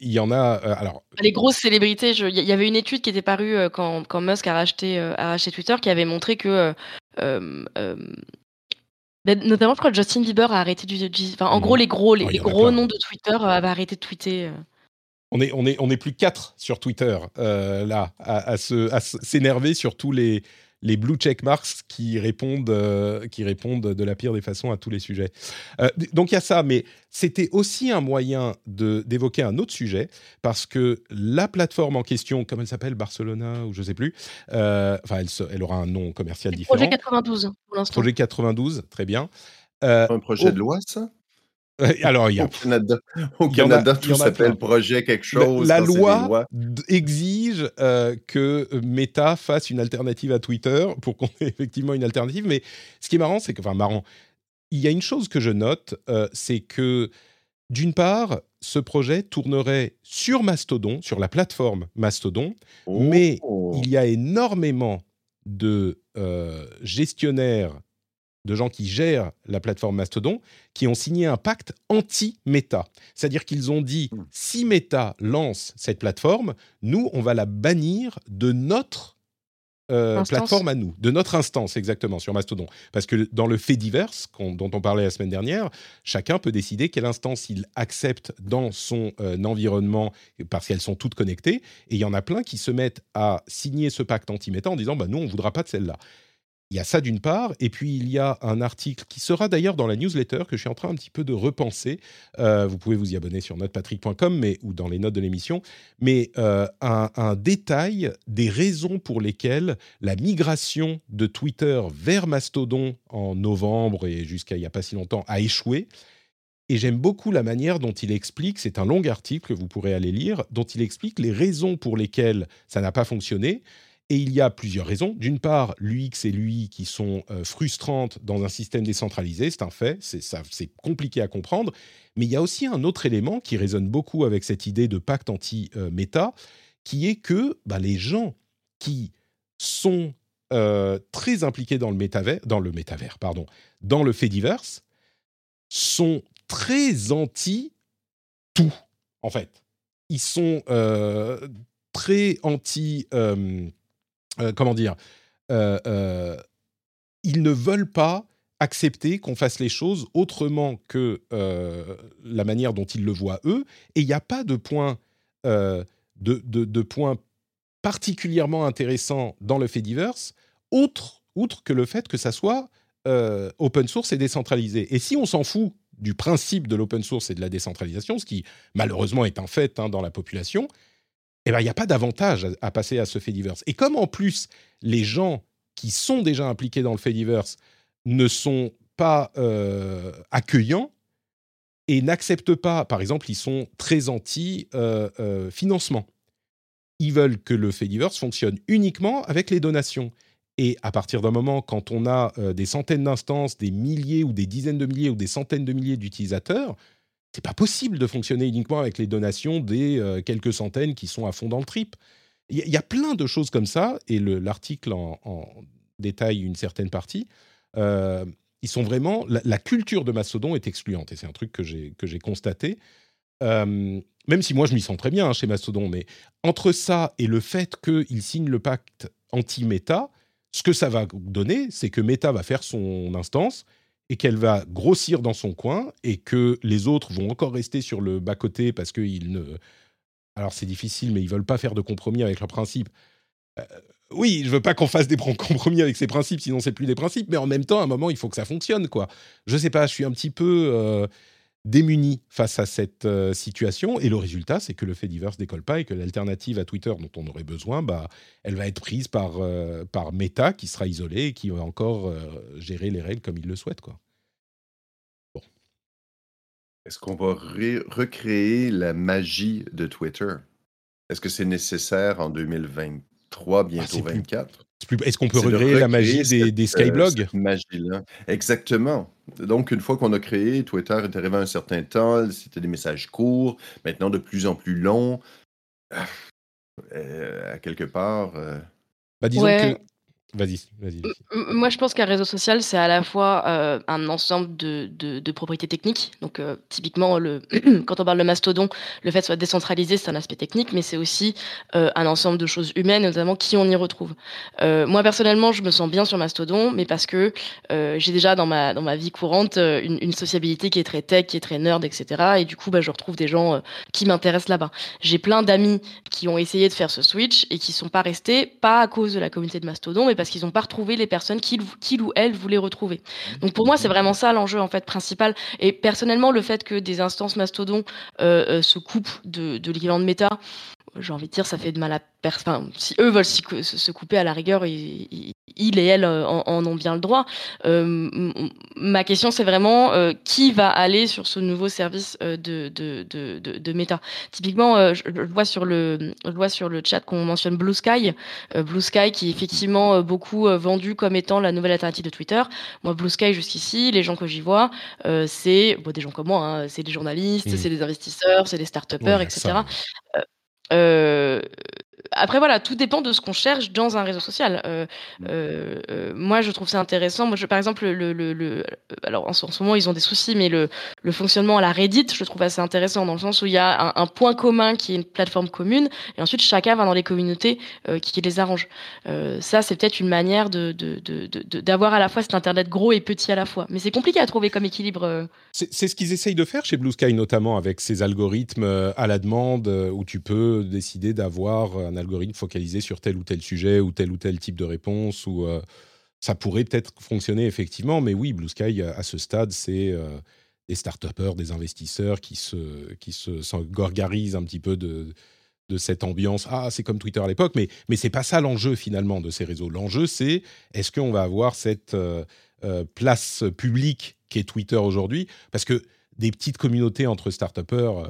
Il y en a. euh, alors, Les grosses célébrités, il y, avait une étude qui était parue quand, quand Musk a racheté, euh, a racheté Twitter qui avait montré que, euh, notamment, je crois que Justin Bieber a arrêté du. du- enfin, en Mhm. gros, les gros, les, Oh, les gros noms de Twitter euh, avaient arrêté de tweeter. euh. on est, on est, on est plus quatre sur Twitter euh, là à, à s'énerver sur tous les les blue check marks qui répondent euh, qui répondent de la pire des façons à tous les sujets. Euh, donc il y a ça, mais c'était aussi un moyen d'évoquer un autre sujet parce que la plateforme en question, comme elle s'appelle Barcelona ou je sais plus, euh, enfin elle, se- elle aura un nom commercial différent. Projet 92 pour l'instant. Projet 92, très bien. Euh, Un projet au- de loi, ça? Alors il y a Au Canada, au a- tout s'appelle projet quelque chose. La, loi exige euh, que Meta fasse une alternative à Twitter pour qu'on ait effectivement une alternative. Mais ce qui est marrant, c'est que, enfin, marrant, il y a une chose que je note, euh, c'est que d'une part, ce projet tournerait sur Mastodon, sur la plateforme Mastodon, mais Oh. il y a énormément de euh, gestionnaires, de gens qui gèrent la plateforme Mastodon, qui ont signé un pacte anti-Meta. C'est-à-dire qu'ils ont dit, Hmm. si Meta lance cette plateforme, nous, on va la bannir de notre euh, Instance. plateforme à nous, de notre instance exactement sur Mastodon. Parce que dans le fait divers, dont on parlait la semaine dernière, chacun peut décider quelle instance il accepte dans son euh, environnement, parce qu'elles sont toutes connectées. Et il y en a plein qui se mettent à signer ce pacte anti-Meta en disant, bah, nous, on ne voudra pas de celle-là. Il y a ça d'une part, et puis il y a un article qui sera d'ailleurs dans la newsletter que je suis en train un petit peu de repenser. Euh, vous pouvez vous y abonner sur notepatrick.com mais, ou dans les notes de l'émission, mais euh, un, un, détail des raisons pour lesquelles la migration de Twitter vers Mastodon en novembre et jusqu'à il n'y a pas si longtemps a échoué. Et j'aime beaucoup la manière dont il explique, c'est un long article que vous pourrez aller lire, dont il explique les raisons pour lesquelles ça n'a pas fonctionné. Et il y a plusieurs raisons. D'une part, l'UX et l'UI qui sont euh, frustrantes dans un système décentralisé, c'est un fait, c'est compliqué à comprendre. Mais il y a aussi un autre élément qui résonne beaucoup avec cette idée de pacte anti-méta, qui est que bah, les gens qui sont euh, très impliqués dans le métavers, dans le pardon, dans le fait divers, sont très anti tout, en fait. Ils sont euh, très anti comment dire, euh, euh, ils ne veulent pas accepter qu'on fasse les choses autrement que la manière dont ils le voient eux, et il n'y a pas de point, de, point particulièrement intéressant dans le fait divers, autre, outre que le fait que ça soit open source et décentralisé. Et si on s'en fout du principe de l'open source et de la décentralisation, ce qui malheureusement est un fait hein, dans la population, eh ben, il n'y a pas d'avantage à, passer à ce fait divers. Et comme en plus, les gens qui sont déjà impliqués dans le fait divers ne sont pas euh, accueillants et n'acceptent pas, par exemple, ils sont très anti-financement. Euh, euh, ils veulent que le fait divers fonctionne uniquement avec les donations. Et à partir d'un moment, quand on a des centaines d'instances, des milliers ou des dizaines de milliers ou des centaines de milliers d'utilisateurs, c'est pas possible de fonctionner uniquement avec les donations des euh, quelques centaines qui sont à fond dans le trip. Il y, a plein de choses comme ça, et l'article en, détaille une certaine partie. Euh, ils sont vraiment la, culture de Mastodon est excluante, et c'est un truc que j'ai constaté. Euh, même si moi je m'y sens très bien hein, chez Mastodon, mais entre ça et le fait qu'ils signent le pacte anti-Meta, ce que ça va donner, c'est que Meta va faire son instance et qu'elle va grossir dans son coin et que les autres vont encore rester sur le bas-côté parce qu'ils ne... Alors c'est difficile, mais ils veulent pas faire de compromis avec leurs principes. Euh, oui, je veux pas qu'on fasse des compromis avec ces principes, sinon c'est plus des principes, mais en même temps, à un moment, il faut que ça fonctionne, quoi. Je sais pas, je suis un petit peu euh, démuni face à cette euh, situation, et le résultat, c'est que le fait divers décolle pas et que l'alternative à Twitter dont on aurait besoin, bah, elle va être prise par, par Meta, qui sera isolée et qui va encore gérer les règles comme il le souhaite, quoi. Est-ce qu'on va recréer la magie de Twitter? Est-ce que c'est nécessaire en 2023, ah, bientôt 24? Est-ce qu'on peut recréer la magie des, des euh, skyblogs? magie-là. Exactement. Donc, une fois qu'on a créé, Twitter est arrivé à un certain temps, c'était des messages courts, maintenant de plus en plus longs. Ah, euh, à quelque part. Euh, bah, disons que Vas-y, vas-y. Moi, je pense qu'un réseau social, c'est à la fois euh, un ensemble de, propriétés techniques. Donc, euh, typiquement, <clears throat> quand on parle de Mastodon, le fait de soit décentralisé, c'est un aspect technique, mais c'est aussi euh, un ensemble de choses humaines, notamment qui on y retrouve. moi, personnellement, je me sens bien sur Mastodon, mais parce que j'ai déjà dans ma, vie courante une, sociabilité qui est très tech, qui est très nerd, etc. Et du coup, bah, je retrouve des gens qui m'intéressent là-bas. J'ai plein d'amis qui ont essayé de faire ce switch et qui sont pas restés, pas à cause de la communauté de Mastodon, mais parce parce qu'ils n'ont pas retrouvé les personnes qu'ils ou elles voulaient retrouver. Donc pour moi, c'est vraiment ça l'enjeu principal. Et personnellement, le fait que des instances mastodon euh, euh, se coupent de, de l'équivalent méta, j'ai envie de dire, ça fait de mal à personne. si eux veulent se couper à la rigueur, ils, et elles euh, en, ont bien le droit. Euh, ma question, c'est vraiment euh, qui va aller sur ce nouveau service de, de, de, de, Meta? Typiquement, je, vois sur le, je vois sur le chat qu'on mentionne Blue Sky. Blue Sky qui est effectivement beaucoup vendu comme étant la nouvelle alternative de Twitter. Moi, Blue Sky, jusqu'ici, les gens que j'y vois, c'est bon, des gens comme moi, hein, c'est des journalistes, mmh. c'est des investisseurs, c'est des start-upers, etc. Euh, après voilà, tout dépend de ce qu'on cherche dans un réseau social. Euh, mmh. euh, euh, moi, je trouve ça intéressant. Moi, je, par exemple, le, le, le alors en, ce moment ils ont des soucis, mais le, le, fonctionnement à la Reddit, je trouve assez intéressant dans le sens où il y a un, un point commun qui est une plateforme commune, et ensuite chacun va dans les communautés qui, qui, les arrangent. ça, c'est peut-être une manière de d'avoir de, de, à la fois cet internet gros et petit à la fois. Mais c'est compliqué à trouver comme équilibre. C'est ce qu'ils essayent de faire chez Blue Sky notamment avec ces algorithmes à la demande où tu peux décider d'avoir un algorithme focalisé sur tel ou tel sujet ou tel ou tel type de réponse ou euh, ça pourrait peut-être fonctionner effectivement, mais oui, Blue Sky, à ce stade, c'est des start-upers, des investisseurs qui se, qui se un petit peu de, de cette ambiance. Ah, c'est comme Twitter à l'époque, mais, mais c'est pas ça l'enjeu finalement de ces réseaux. L'enjeu, c'est est-ce qu'on va avoir cette euh, euh, place publique qu'est Twitter aujourd'hui? Parce que des petites communautés entre euh,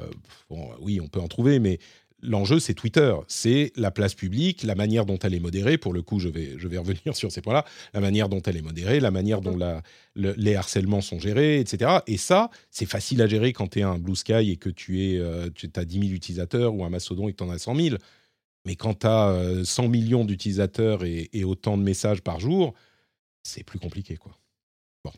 bon, oui, on peut en trouver, mais l'enjeu, c'est Twitter. C'est la place publique, la manière dont elle est modérée. Pour le coup, je vais, je vais revenir <laughs> sur ces points-là. La manière dont elle est modérée, la manière dont les harcèlements sont gérés, etc. Et ça, c'est facile à gérer quand tu es un Blue Sky et que tu, es, as 10 000 utilisateurs ou un Mastodon et que tu en as 100 000. Mais quand tu as 100 millions d'utilisateurs et, et, autant de messages par jour, c'est plus compliqué. quoi. Bon.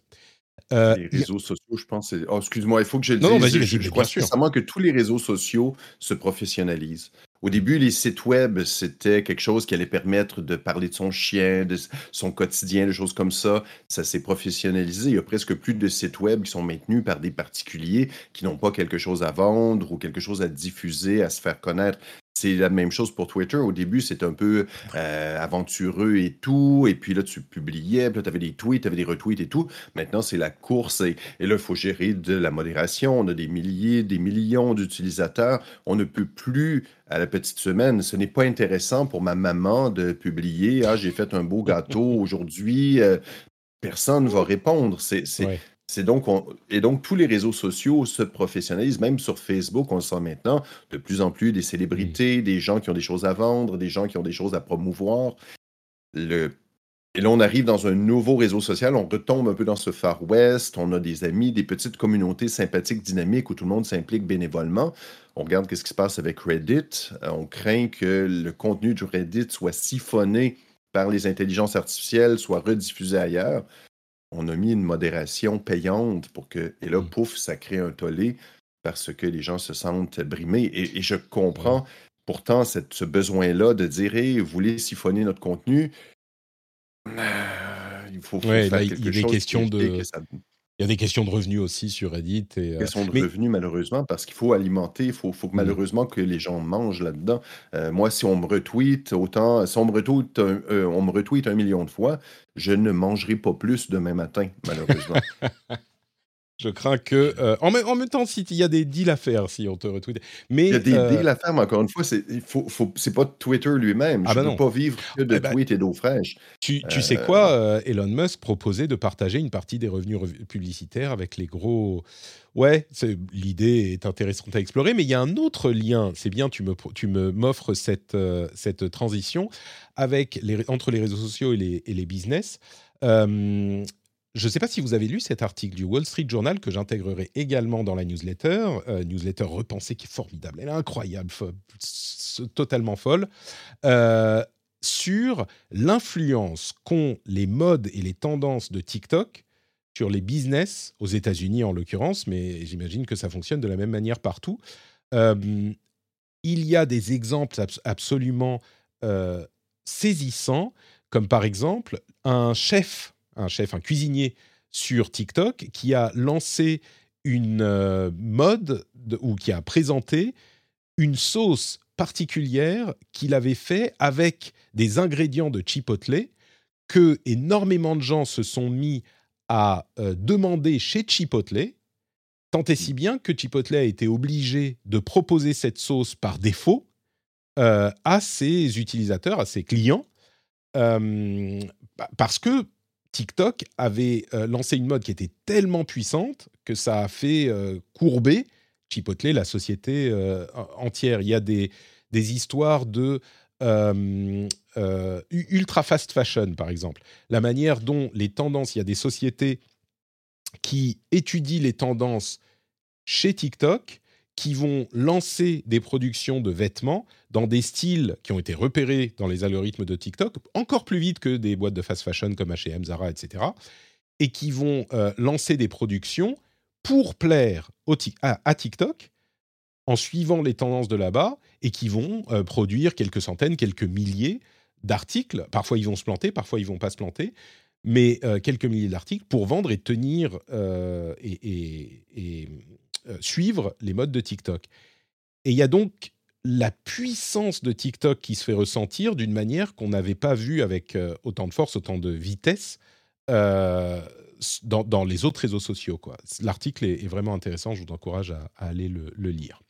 Euh, les réseaux sociaux, je pense. Oh, excuse-moi, il faut que je le dise. Non, vas-y, je, je crois sincèrement que tous les réseaux sociaux se professionnalisent. Au début, les sites web, c'était quelque chose qui allait permettre de parler de son chien, de son quotidien, des choses comme ça. Ça s'est professionnalisé. Il y a presque plus de sites web qui sont maintenus par des particuliers qui n'ont pas quelque chose à vendre ou quelque chose à diffuser, à se faire connaître. C'est la même chose pour Twitter. Au début, c'était un peu euh, aventureux et tout. Et puis là, tu publiais, puis là, tu avais des tweets, tu avais des retweets et tout. Maintenant, c'est la course. Et, là, il faut gérer de la modération. On a des milliers, des millions d'utilisateurs. On ne peut plus, à la petite semaine, ce n'est pas intéressant pour ma maman de publier Ah, j'ai fait un beau gâteau aujourd'hui. Euh, personne ne va répondre. C'est, c'est donc, et donc, tous les réseaux sociaux se professionnalisent, même sur Facebook, on le sent maintenant, de plus en plus des célébrités, des gens qui ont des choses à vendre, des gens qui ont des choses à promouvoir. Le... Et là, on arrive dans un nouveau réseau social, on retombe un peu dans ce Far West, on a des amis, des petites communautés sympathiques, dynamiques, où tout le monde s'implique bénévolement. On regarde ce qui se passe avec Reddit. Euh, on craint que le contenu du Reddit soit siphonné par les intelligences artificielles, soit rediffusé ailleurs on a mis une modération payante pour que. Et là, mmh. pouf, ça crée un tollé parce que les gens se sentent brimés. Et, je comprends pourtant ce besoin-là de dire Hey, vous voulez siphonner notre contenu? Il faut, faire quelque chose. De... Il y a des questions de revenus aussi sur Reddit. Et, euh, questions de revenus, malheureusement, parce qu'il faut alimenter, il faut, faut que, mmh. malheureusement que les gens mangent là-dedans. Euh, moi, si on me retweet autant, si on me retweet, un, euh, on me retweet un million de fois, je ne mangerai pas plus demain matin, malheureusement. <laughs> Je crains que. Euh, en, même, en, même temps, il y a des deals à faire si on te retweet. Mais, il y a des euh, deals à faire, mais encore une fois, c'est faut, faut, pas Twitter lui-même. Ah je ne bah peux pas vivre que de eh ben, tweets et d'eau fraîche. Tu, tu sais quoi euh, Elon Musk proposait de partager une partie des revenus publicitaires avec les gros. Ouais, l'idée est intéressante à explorer, mais il y a un autre lien. C'est bien, tu me, tu me m'offres cette, cette transition avec les, entre les réseaux sociaux et les, et les business. Euh, je ne sais pas si vous avez lu cet article du Wall Street Journal que j'intégrerai également dans la newsletter, euh, newsletter repensée qui est formidable, elle est incroyable, totalement folle, euh, sur l'influence qu'ont les modes et les tendances de TikTok sur les business aux États-Unis en l'occurrence, mais j'imagine que ça fonctionne de la même manière partout. Euh, il y a des exemples absolument saisissants, comme par exemple un chef un chef, un cuisinier sur TikTok qui a lancé une euh, mode ou qui a présenté une sauce particulière qu'il avait fait avec des ingrédients de Chipotle que énormément de gens se sont mis à euh, demander chez Chipotle, tant et si bien que Chipotle a été obligé de proposer cette sauce par défaut euh, à ses utilisateurs, à ses clients, parce que TikTok avait euh, lancé une mode qui était tellement puissante que ça a fait euh, courber Chipotle, la société euh, entière. Il y a des, des histoires de ultra fast fashion, par exemple. La manière dont les tendances, il y a des sociétés qui étudient les tendances chez TikTok qui vont lancer des productions de vêtements dans des styles qui ont été repérés dans les algorithmes de TikTok, encore plus vite que des boîtes de fast fashion comme H&M, Zara, etc., et qui vont euh, lancer des productions pour plaire à, TikTok en suivant les tendances de là-bas et qui vont euh, produire quelques centaines, quelques milliers d'articles. Parfois ils vont se planter, parfois ils vont pas se planter, mais euh, quelques milliers d'articles pour vendre et tenir et, et, suivre les modes de TikTok. Et il y a donc la puissance de TikTok qui se fait ressentir d'une manière qu'on n'avait pas vue avec euh, autant de force, autant de vitesse euh, dans, les autres réseaux sociaux. L'article est, vraiment intéressant, je vous encourage à, aller le, lire.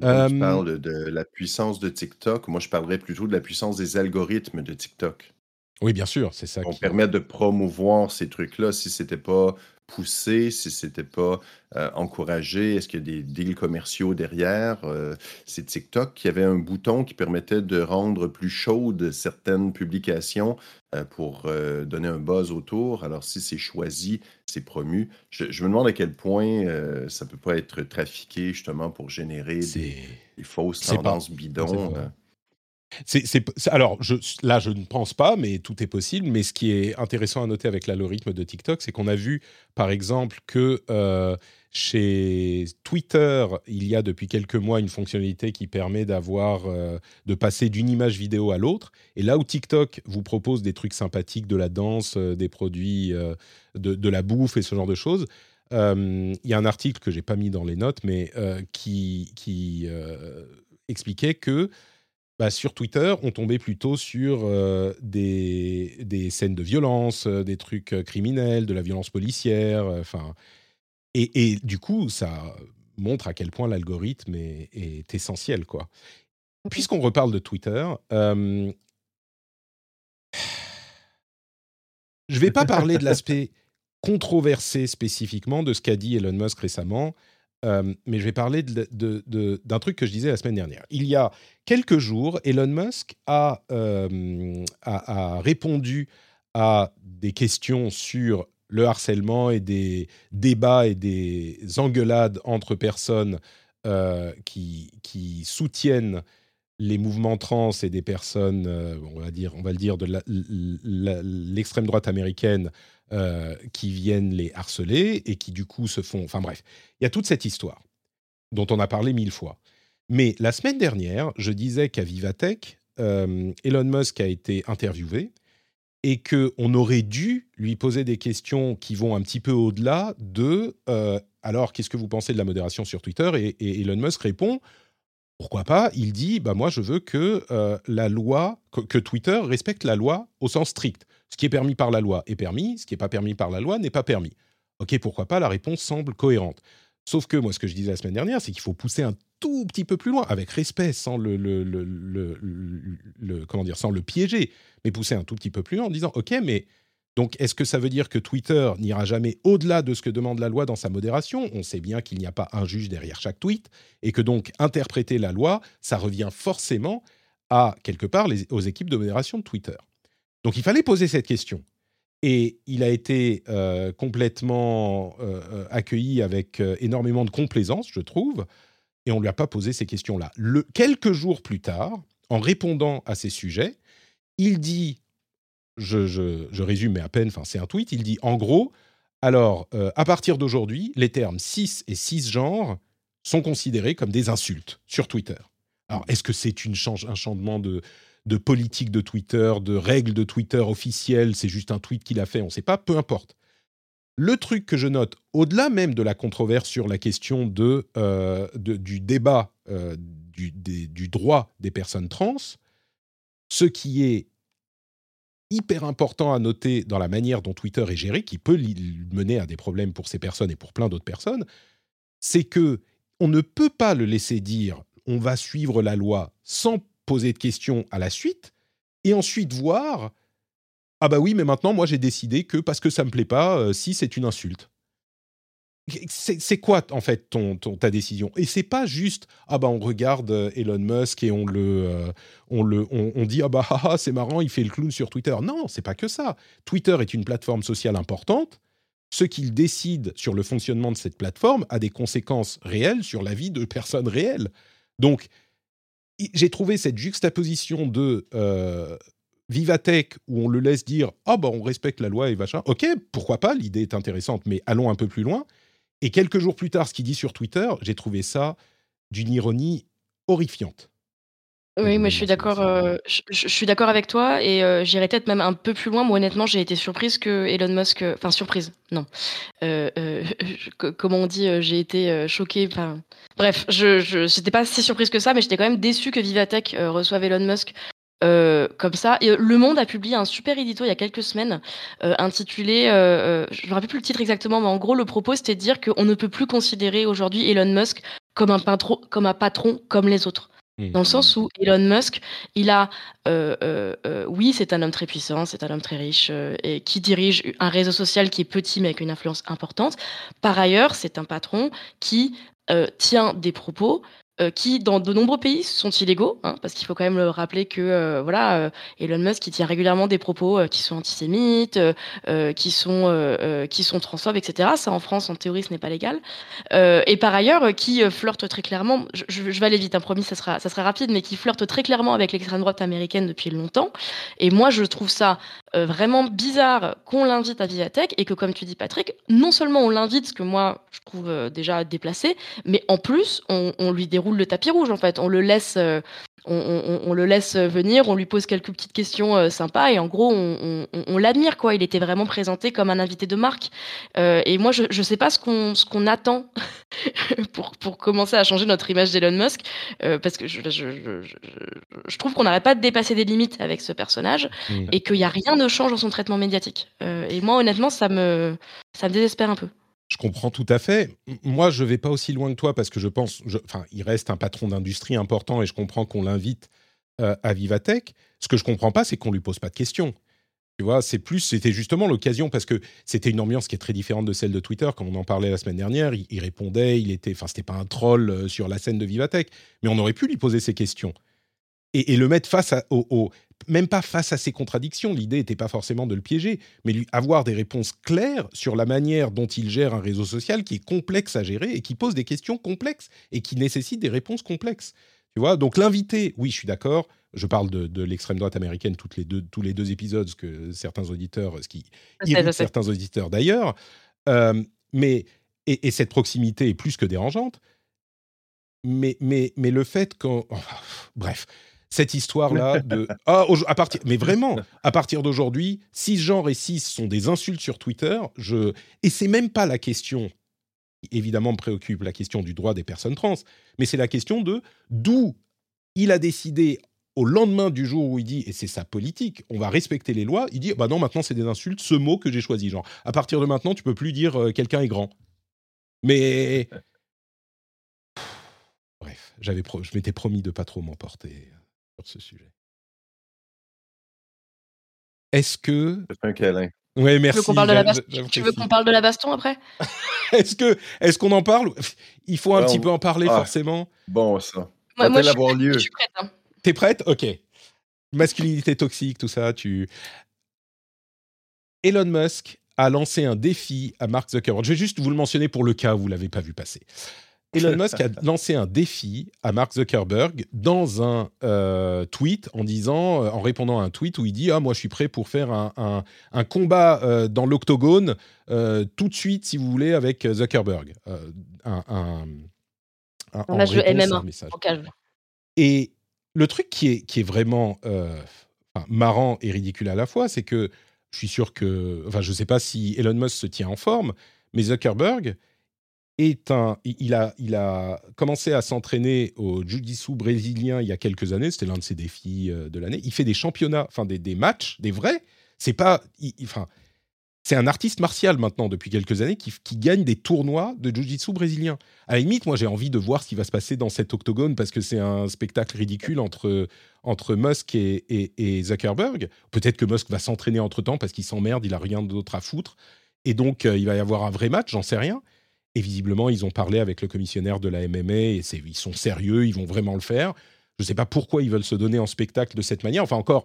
Tu parles de la puissance de TikTok, moi je parlerais plutôt de la puissance des algorithmes de TikTok. Oui, bien sûr, c'est ça. On permet de promouvoir ces trucs-là. Si c'était pas poussé, si c'était pas euh, encouragé, est-ce qu'il y a des deals commerciaux derrière? Euh, c'est TikTok qui avait un bouton qui permettait de rendre plus chaudes certaines publications euh, pour donner un buzz autour. Alors, si c'est choisi, c'est promu. Je, me demande à quel point ça peut pas être trafiqué justement pour générer des, fausses tendances bidons. C'est, alors, je, là, je ne pense pas, mais tout est possible. Mais ce qui est intéressant à noter avec l'algorithme de TikTok, c'est qu'on a vu, par exemple, que euh, chez Twitter, il y a depuis quelques mois une fonctionnalité qui permet d'avoir, euh, de passer d'une image vidéo à l'autre. Et là où TikTok vous propose des trucs sympathiques, de la danse, euh, des produits, de, la bouffe et ce genre de choses, il y a un article que j'ai pas mis dans les notes, mais qui, qui expliquait que bah, sur Twitter, on tombait plutôt sur euh, des, des, scènes de violence, euh, des trucs euh, criminels, de la violence policière. Enfin, et, et, du coup, ça montre à quel point l'algorithme est, est, essentiel, quoi. Puisqu'on reparle de Twitter, je ne vais pas parler de l'aspect <laughs> controversé spécifiquement de ce qu'a dit Elon Musk récemment. Euh, mais je vais parler d'un truc que je disais la semaine dernière. Il y a quelques jours, Elon Musk a, euh, répondu à des questions sur le harcèlement et des débats et des engueulades entre personnes euh, qui, qui, soutiennent les mouvements trans et des personnes, on va dire, on va le dire, de l'extrême droite américaine euh, qui viennent les harceler et qui du coup se font... Enfin bref, il y a toute cette histoire dont on a parlé mille fois. Mais la semaine dernière, je disais qu'à Vivatech, euh, Elon Musk a été interviewé et qu'on aurait dû lui poser des questions qui vont un petit peu au-delà de euh, alors qu'est-ce que vous pensez de la modération sur Twitter et, Elon Musk répond pourquoi pas Il dit bah moi je veux que la loi que, Twitter respecte la loi au sens strict. Ce qui est permis par la loi est permis, ce qui n'est pas permis par la loi n'est pas permis. Ok, pourquoi pas La réponse semble cohérente. Sauf que moi, ce que je disais la semaine dernière, c'est qu'il faut pousser un tout petit peu plus loin, avec respect, sans le, comment dire, sans le piéger, mais pousser un tout petit peu plus loin en disant, ok, mais donc est-ce que ça veut dire que Twitter n'ira jamais au-delà de ce que demande la loi dans sa modération? On sait bien qu'il n'y a pas un juge derrière chaque tweet, et que donc interpréter la loi, ça revient forcément à quelque part aux équipes de modération de Twitter. Donc il fallait poser cette question. Et il a été euh, complètement euh, euh, accueilli avec énormément de complaisance, je trouve, et on ne lui a pas posé ces questions-là. quelques jours plus tard, en répondant à ces sujets, il dit, je, résume mais à peine, c'est un tweet, il dit en gros, alors à partir d'aujourd'hui, les termes cis et cisgenre sont considérés comme des insultes sur Twitter. Alors est-ce que c'est un changement de, de politique de Twitter, de règles de Twitter officielles, c'est juste un tweet qu'il a fait, on ne sait pas, peu importe. Le truc que je note, au-delà même de la controverse sur la question de, euh, du débat euh, du, droit des personnes trans, ce qui est hyper important à noter dans la manière dont Twitter est géré, qui peut mener à des problèmes pour ces personnes et pour plein d'autres personnes, c'est que on ne peut pas le laisser dire on va suivre la loi sans poser de questions à la suite et ensuite voir ah bah oui mais maintenant moi j'ai décidé que parce que ça me plaît pas euh, si c'est une insulte. C'est quoi en fait ton, ta décision? Et c'est pas juste ah bah on regarde euh, Elon Musk et on le euh, on le on, dit ah bah ah, ah, c'est marrant il fait le clown sur Twitter. Non c'est pas que ça. Twitter est une plateforme sociale importante. Ce qu'il décide sur le fonctionnement de cette plateforme a des conséquences réelles sur la vie de personnes réelles. Donc j'ai trouvé cette juxtaposition de euh, Vivatech où on le laisse dire ah bah on respecte la loi et machin. Ok, pourquoi pas, l'idée est intéressante, mais allons un peu plus loin. Et quelques jours plus tard, ce qu'il dit sur Twitter, j'ai trouvé ça d'une ironie horrifiante. Oui, mais je suis d'accord, euh, je suis d'accord avec toi et euh, j'irais peut-être même un peu plus loin. Moi, honnêtement, j'ai été surprise que Elon Musk, enfin surprise, non. <laughs> comment on dit, j'ai été choquée. bref, je n'étais pas si surprise que ça, mais j'étais quand même déçue que Vivatech reçoive Elon Musk comme ça. Et, le Monde a publié un super édito il y a quelques semaines intitulé, je ne me rappelle plus le titre exactement, mais en gros le propos c'était de dire qu'on ne peut plus considérer aujourd'hui Elon Musk comme un, comme un patron comme les autres. Dans le sens où Elon Musk, il a, euh, euh, euh, oui, c'est un homme très puissant, c'est un homme très riche et qui dirige un réseau social qui est petit mais avec une influence importante. Par ailleurs, c'est un patron qui tient des propos euh, qui, dans de nombreux pays, sont illégaux, hein, parce qu'il faut quand même le rappeler que euh, voilà, euh, Elon Musk il tient régulièrement des propos qui sont antisémites, qui sont qui sont transphobes, etc. Ça, en France, en théorie, ce n'est pas légal. et par ailleurs, qui flirte très clairement. Je, vais aller vite, hein, promis, ça sera ça sera rapide, mais qui flirte très clairement avec l'extrême droite américaine depuis longtemps. Et moi, je trouve ça vraiment bizarre qu'on l'invite à Vivatech et que, comme tu dis, Patrick, non seulement on l'invite, ce que moi je trouve déjà déplacé, mais en plus on, on lui déroule le tapis rouge en fait. On le laisse, euh, on, le laisse venir, on lui pose quelques petites questions euh, sympas et en gros on, l'admire quoi. Il était vraiment présenté comme un invité de marque. Euh, et moi je ne sais pas ce qu'on ce qu'on attend <laughs> pour pour commencer à changer notre image d'Elon Musk parce que je, je, trouve qu'on n'arrête pas de dépasser des limites avec ce personnage mmh. et qu'il n'y a rien de change dans son traitement médiatique. et moi honnêtement ça me ça me désespère un peu. Je comprends tout à fait. Moi, je vais pas aussi loin que toi parce que je pense, enfin, il reste un patron d'industrie important et je comprends qu'on l'invite euh, à Vivatech. Ce que je comprends pas, c'est qu'on lui pose pas de questions. Tu vois, c'est plus, c'était justement l'occasion parce que c'était une ambiance qui est très différente de celle de Twitter. Quand on en parlait la semaine dernière, il, répondait, il était, enfin, c'était pas un troll euh, sur la scène de Vivatech, mais on aurait pu lui poser ces questions et, le mettre face au, même pas face à ses contradictions. L'idée n'était pas forcément de le piéger, mais lui avoir des réponses claires sur la manière dont il gère un réseau social qui est complexe à gérer et qui pose des questions complexes et qui nécessite des réponses complexes. Tu vois, donc l'invité, oui, je suis d'accord. Je parle de, l'extrême droite américaine toutes les deux, tous les deux épisodes, ce que certains auditeurs, ce qui irrite certains auditeurs d'ailleurs. Euh, mais et, cette proximité est plus que dérangeante. Mais, mais, mais le fait qu'on... bref, cette histoire-là de <laughs> ah, à partir mais vraiment à partir d'aujourd'hui cisgenre et cis sont des insultes sur Twitter je et c'est même pas la question évidemment me préoccupe la question du droit des personnes trans mais c'est la question de d'où il a décidé au lendemain du jour où il dit et c'est sa politique on va respecter les lois il dit bah non maintenant c'est des insultes ce mot que j'ai choisi genre à partir de maintenant tu peux plus dire euh, quelqu'un est grand. Mais <laughs> bref j'avais je m'étais promis de pas trop m'emporter ce sujet. Est-ce que. C'est un câlin. Oui, merci. Tu veux qu'on parle, de la baston après? <laughs> Est-ce que est-ce qu'on en parle Il faut un petit peu en parler ah, forcément. Bon, ça. Moi, moi je, suis lieu. je suis prête. Hein. T'es prête? Ok. Masculinité toxique, tout ça. Tu. Elon Musk a lancé un défi à Mark Zuckerberg. Je vais juste vous le mentionner pour le cas où vous l'avez pas vu passer. Elon Musk a lancé un défi à Mark Zuckerberg dans un euh, tweet en disant, euh, en répondant à un tweet où il dit ah moi je suis prêt pour faire un, un, combat euh, dans l'octogone tout de suite si vous voulez avec Zuckerberg. un, un, un match de MMA Et le truc qui est qui est vraiment marrant et ridicule à la fois, c'est que je suis sûr que, enfin je sais pas si Elon Musk se tient en forme, mais Zuckerberg il a, commencé à s'entraîner au jiu-jitsu brésilien il y a quelques années. C'était l'un de ses défis euh, de l'année. Il fait des championnats, enfin des, matchs, des vrais. C'est pas, enfin, c'est un artiste martial maintenant depuis quelques années qui, gagne des tournois de jiu-jitsu brésilien. À la limite, moi j'ai envie de voir ce qui va se passer dans cet octogone parce que c'est un spectacle ridicule entre entre Musk et, et, Zuckerberg. Peut-être que Musk va s'entraîner entre temps parce qu'il s'emmerde, il a rien d'autre à foutre. Et donc, euh, il va y avoir un vrai match, j'en sais rien. Et visiblement, ils ont parlé avec le commissionnaire de la MMA et ils sont sérieux, ils vont vraiment le faire. Je ne sais pas pourquoi ils veulent se donner en spectacle de cette manière. Enfin, encore,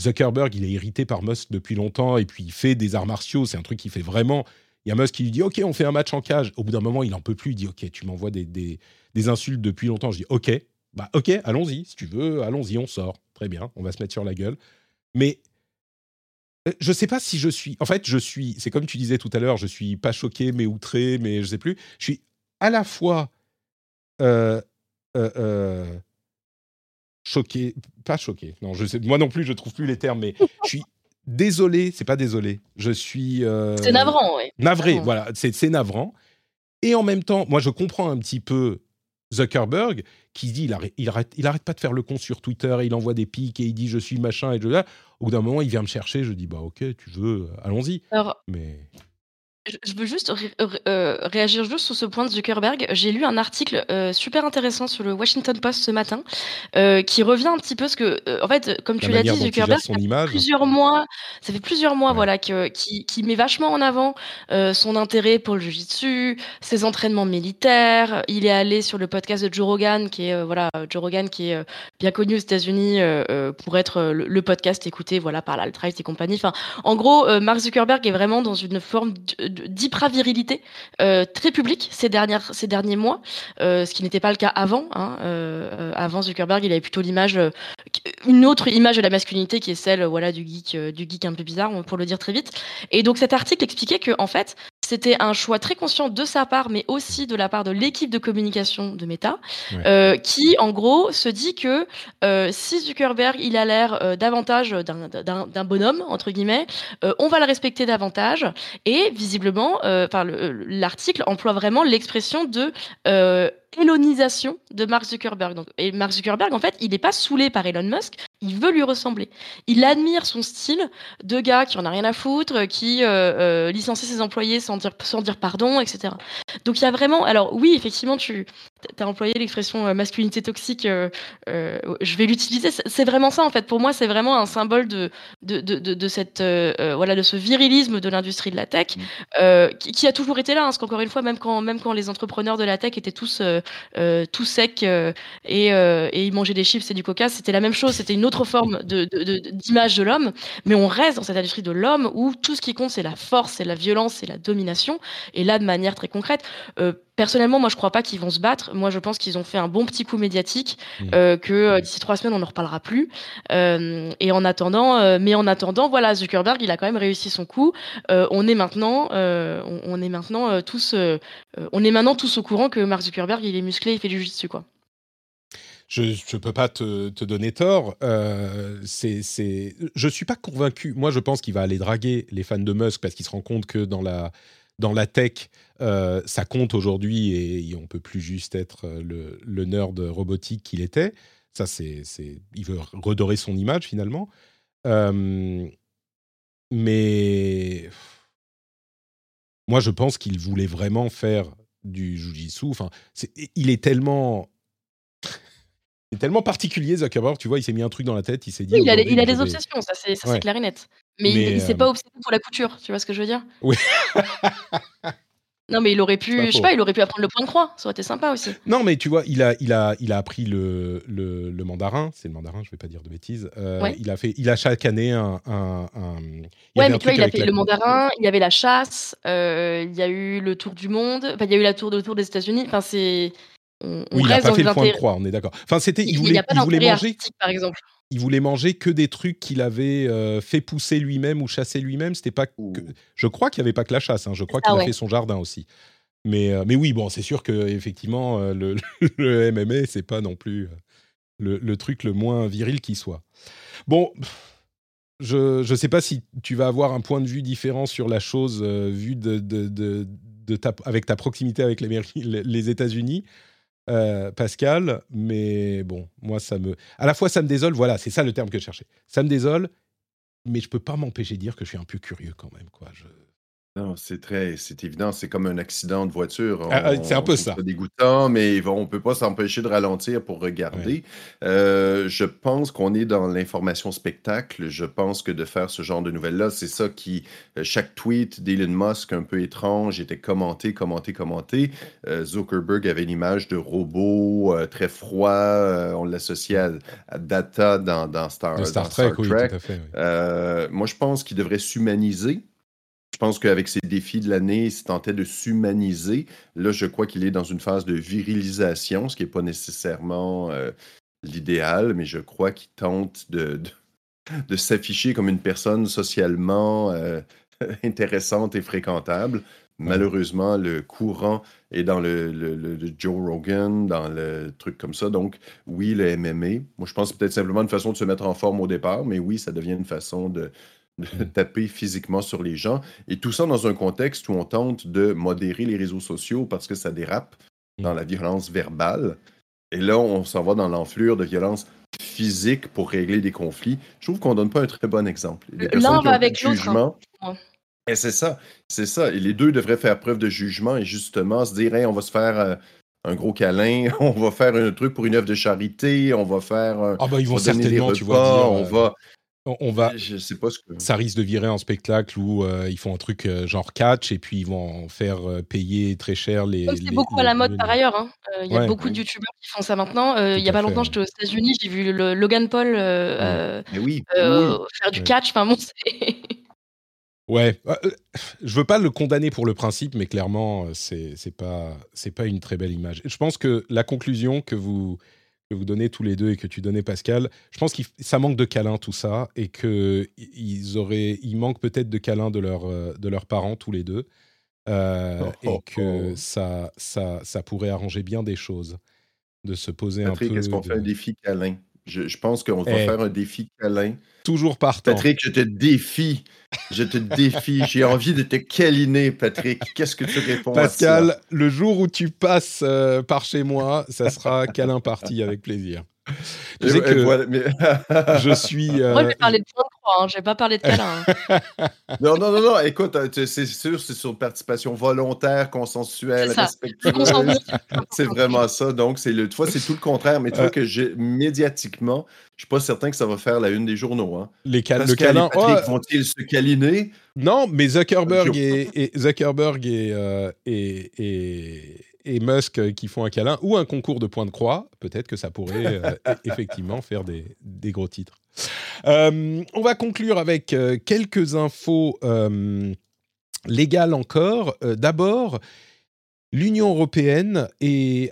Zuckerberg, il est irrité par Musk depuis longtemps et puis il fait des arts martiaux. C'est un truc qui fait vraiment. Il y a Musk qui lui dit Ok, on fait un match en cage. Au bout d'un moment, il en peut plus. Il dit Ok, tu m'envoies des, des, des, insultes depuis longtemps. Je dis Ok, bah ok, allons-y. Si tu veux, allons-y, on sort. Très bien, on va se mettre sur la gueule. Mais je sais pas si je suis. En fait, je suis. C'est comme tu disais tout à l'heure, je suis pas choqué, mais outré, mais je sais plus. Je suis à la fois euh, euh, choqué, pas choqué. Non, je sais. Moi non plus, je trouve plus les termes, mais je suis désolé. C'est pas désolé. Je suis. c'est navrant, oui. Navré, voilà. C'est navrant. Et en même temps, moi, je comprends un petit peu Zuckerberg qui dit il arrête, il arrête, il arrête pas de faire le con sur Twitter, et il envoie des pics et il dit je suis machin et je là. Au bout d'un moment, il vient me chercher, je dis bah ok, tu veux, allons-y. Mais je veux juste euh, réagir juste sur ce point de Zuckerberg. J'ai lu un article euh, super intéressant sur le Washington Post ce matin euh, qui revient un petit peu ce que, en fait, comme tu l'as dit, Zuckerberg, ça fait plusieurs mois, ça fait plusieurs mois, voilà, que, qui, qui, met vachement en avant son intérêt pour le jiu-jitsu, ses entraînements militaires. Il est allé sur le podcast de Joe Rogan, qui est voilà, Joe Rogan qui est bien connu aux États-Unis pour être le, podcast écouté, voilà, par l'alt-right et compagnie. Enfin, en gros, Mark Zuckerberg est vraiment dans une forme de, d'hyper-virilité euh, très publique ces derniers mois, euh, ce qui n'était pas le cas avant. Hein, euh, avant Zuckerberg, il avait plutôt l'image, une autre image de la masculinité qui est celle voilà, du, geek, du geek un peu bizarre, pour le dire très vite. Et donc cet article expliquait que, en fait, c'était un choix très conscient de sa part, mais aussi de la part de l'équipe de communication de Meta, euh, qui, en gros, se dit que euh, si Zuckerberg, il a l'air euh, davantage d'un bonhomme, entre guillemets, on va le respecter davantage. Et visiblement, l'article emploie vraiment l'expression de élonisation de Mark Zuckerberg. Donc, et Mark Zuckerberg, en fait, il n'est pas saoulé par Elon Musk, il veut lui ressembler. Il admire son style de gars qui en a rien à foutre, qui euh, euh licencie ses employés sans dire, sans dire pardon, etc. Donc il y a vraiment... Alors oui, effectivement, tu as employé l'expression euh, masculinité toxique, euh, je vais l'utiliser. C'est vraiment ça, en fait. Pour moi, c'est vraiment un symbole de, de, de, de cette, voilà, de ce virilisme de l'industrie de la tech, mm. qui, qui, a toujours été là. Hein, parce qu'encore une fois, même quand, même quand les entrepreneurs de la tech étaient tous euh, tout sec euh, et, euh, et il mangeait des chips et du coca. C'était la même chose, c'était une autre forme d'image de l'homme, mais on reste dans cette industrie de l'homme où tout ce qui compte, c'est la force, c'est la violence, c'est la domination. Et là, de manière très concrète, Personnellement, moi, je crois pas qu'ils vont se battre. Moi, je pense qu'ils ont fait un bon petit coup médiatique, mmh. que d'ici trois semaines, on n'en reparlera plus. et en attendant, mais en attendant, voilà, Zuckerberg, il a quand même réussi son coup. on est maintenant, on, est maintenant tous, on est maintenant tous au courant que Mark Zuckerberg, il est musclé, il fait du jiu-jitsu, quoi. Je ne peux pas te, te donner tort. Euh, c'est, c'est... Je ne suis pas convaincu. Moi, je pense qu'il va aller draguer les fans de Musk parce qu'il se rend compte que dans la, dans la tech, euh, ça compte aujourd'hui et on peut plus juste être euh, le, le nerd robotique qu'il était. Ça, c'est, c'est, il veut redorer son image finalement. Euh, mais moi, je pense qu'il voulait vraiment faire du jujitsu. Enfin, il est tellement tellement particulier, Zuckerberg, tu vois, il s'est mis un truc dans la tête, il s'est dit. il, a, il a, des obsessions, ça c'est ouais. clair et net. Mais, mais il, ne s'est pas obsédé pour la couture, tu vois ce que je veux dire? Oui. <laughs> non, mais il aurait pu, je sais pas, il aurait pu apprendre le point de croix, ça aurait été sympa aussi. Non, mais tu vois, il a, il a, il a appris le, le, le mandarin, c'est le mandarin, je vais pas dire de bêtises. Euh, ouais. Il a fait, il a chaque année un. un, un... ouais, mais tu vois, il a fait le mandarin, il y avait la chasse, euh, il y a eu le tour du monde, enfin, il y a eu la tour de tour des États-Unis, enfin, c'est oui, il n'a pas fait le point de croix, on est d'accord. Enfin, c'était, il, voulait, il, voulait manger, par exemple. Il voulait manger que des trucs qu'il avait euh, fait pousser lui-même ou chasser lui-même. C'était pas, que... je crois qu'il n'y avait pas que la chasse. Hein. Je crois qu'il ouais. a fait son jardin aussi. Mais, euh, mais oui, bon, c'est sûr que effectivement, euh, le, <laughs> le, MMA, c'est pas non plus le, le, truc le moins viril qui soit. Bon. Je ne sais pas si tu vas avoir un point de vue différent sur la chose vu de, de, de, de ta, avec ta proximité avec les, les États-Unis. Euh, Pascal, mais bon, moi, ça me. À la fois, ça me désole, voilà, c'est ça le terme que je cherchais. Ça me désole, mais je peux pas m'empêcher de dire que je suis un peu curieux quand même, quoi. Je... Non, c'est très, c'est évident, c'est comme un accident de voiture. Ah, ah, c'est un peu ça. C'est dégoûtant, mais on peut pas s'empêcher de ralentir pour regarder. Euh, je pense qu'on est dans l'information spectacle. Je pense que de faire ce genre de nouvelles-là, c'est ça qui, euh, chaque tweet d'Elon Musk un peu étrange était commenté, commenté, commenté. Euh, Zuckerberg avait une image de robot très froid. on l'associait à, Data dans, Star, Star, Trek. Oui, tout à fait, moi, je pense qu'il devrait s'humaniser. Je pense qu'avec ses défis de l'année, il tentait de s'humaniser. Là, je crois qu'il est dans une phase de virilisation, ce qui n'est pas nécessairement euh, l'idéal, mais je crois qu'il tente de, de, de s'afficher comme une personne socialement euh, <laughs> intéressante et fréquentable. Malheureusement, le courant est dans le, le, le, Joe Rogan, dans le truc comme ça. Donc, oui, le MMA. Moi, je pense peut-être simplement une façon de se mettre en forme au départ, mais oui, ça devient une façon de, de taper physiquement sur les gens. Et tout ça dans un contexte où on tente de modérer les réseaux sociaux parce que ça dérape dans la violence verbale. Et là, on s'en va dans l'enflure de violence physique pour régler des conflits. Je trouve qu'on donne pas un très bon exemple. L'un va avec l'autre. Hein. Et c'est ça, c'est ça. Et les deux devraient faire preuve de jugement et justement se dire, on va se faire euh, un gros câlin, <laughs> on va faire un truc pour une œuvre de charité, on va faire. ah bah ils vont certainement, tu vois, on va. On va, je sais pas ce que. Ça risque de virer en spectacle où euh, ils font un truc euh, genre catch et puis ils vont en faire payer très cher les. C'est beaucoup à la mode par ailleurs. Hein. Il y a beaucoup de youtubeurs qui font ça maintenant. Il y a pas longtemps, j'étais aux États-Unis, j'ai vu le Logan Paul oui. faire du catch. Enfin bon, Ouais, je veux pas le condamner pour le principe, mais clairement, c'est c'est pas c'est pas une très belle image. Je pense que la conclusion que vous que vous donnez tous les deux et que tu donnais Pascal, je pense que ça manque de câlins tout ça et que ils auraient il manque peut-être de câlins de leurs de leurs parents tous les deux euh, oh, et oh, que oh. ça ça ça pourrait arranger bien des choses de se poser un peu. Est-ce qu'on fait un défi câlin? Je, pense qu'on va eh. faire un défi câlin. Toujours partant. Patrick, je te défie. Je te défie. J'ai envie de te câliner, Patrick. Qu'est-ce que tu réponds Pascal, le jour où tu passes euh, par chez moi, ça sera câlin parti avec plaisir. Je sais que <laughs> je suis. Euh... Moi, j'ai parlé de point de croix, hein, j'ai pas parlé de câlin. Hein. <laughs> non, non, non, non, écoute, euh, c'est sûr, c'est sur participation volontaire, consensuelle, respectueuse. <laughs> c'est vraiment ça. Donc, c'est le, toi, c'est tout le contraire. Mais tu vois euh. que j'ai, médiatiquement, je suis pas certain que ça va faire la une des journaux. Hein. Les le câlin. vont-ils se câliner? Non, mais Zuckerberg et, Zuckerberg et, euh, et, et et Musk euh, qui font un câlin ou un concours de points de croix, peut-être que ça pourrait euh, <laughs> e-, effectivement faire des, gros titres. Euh, on va conclure avec quelques infos légales encore. D'abord, l'Union européenne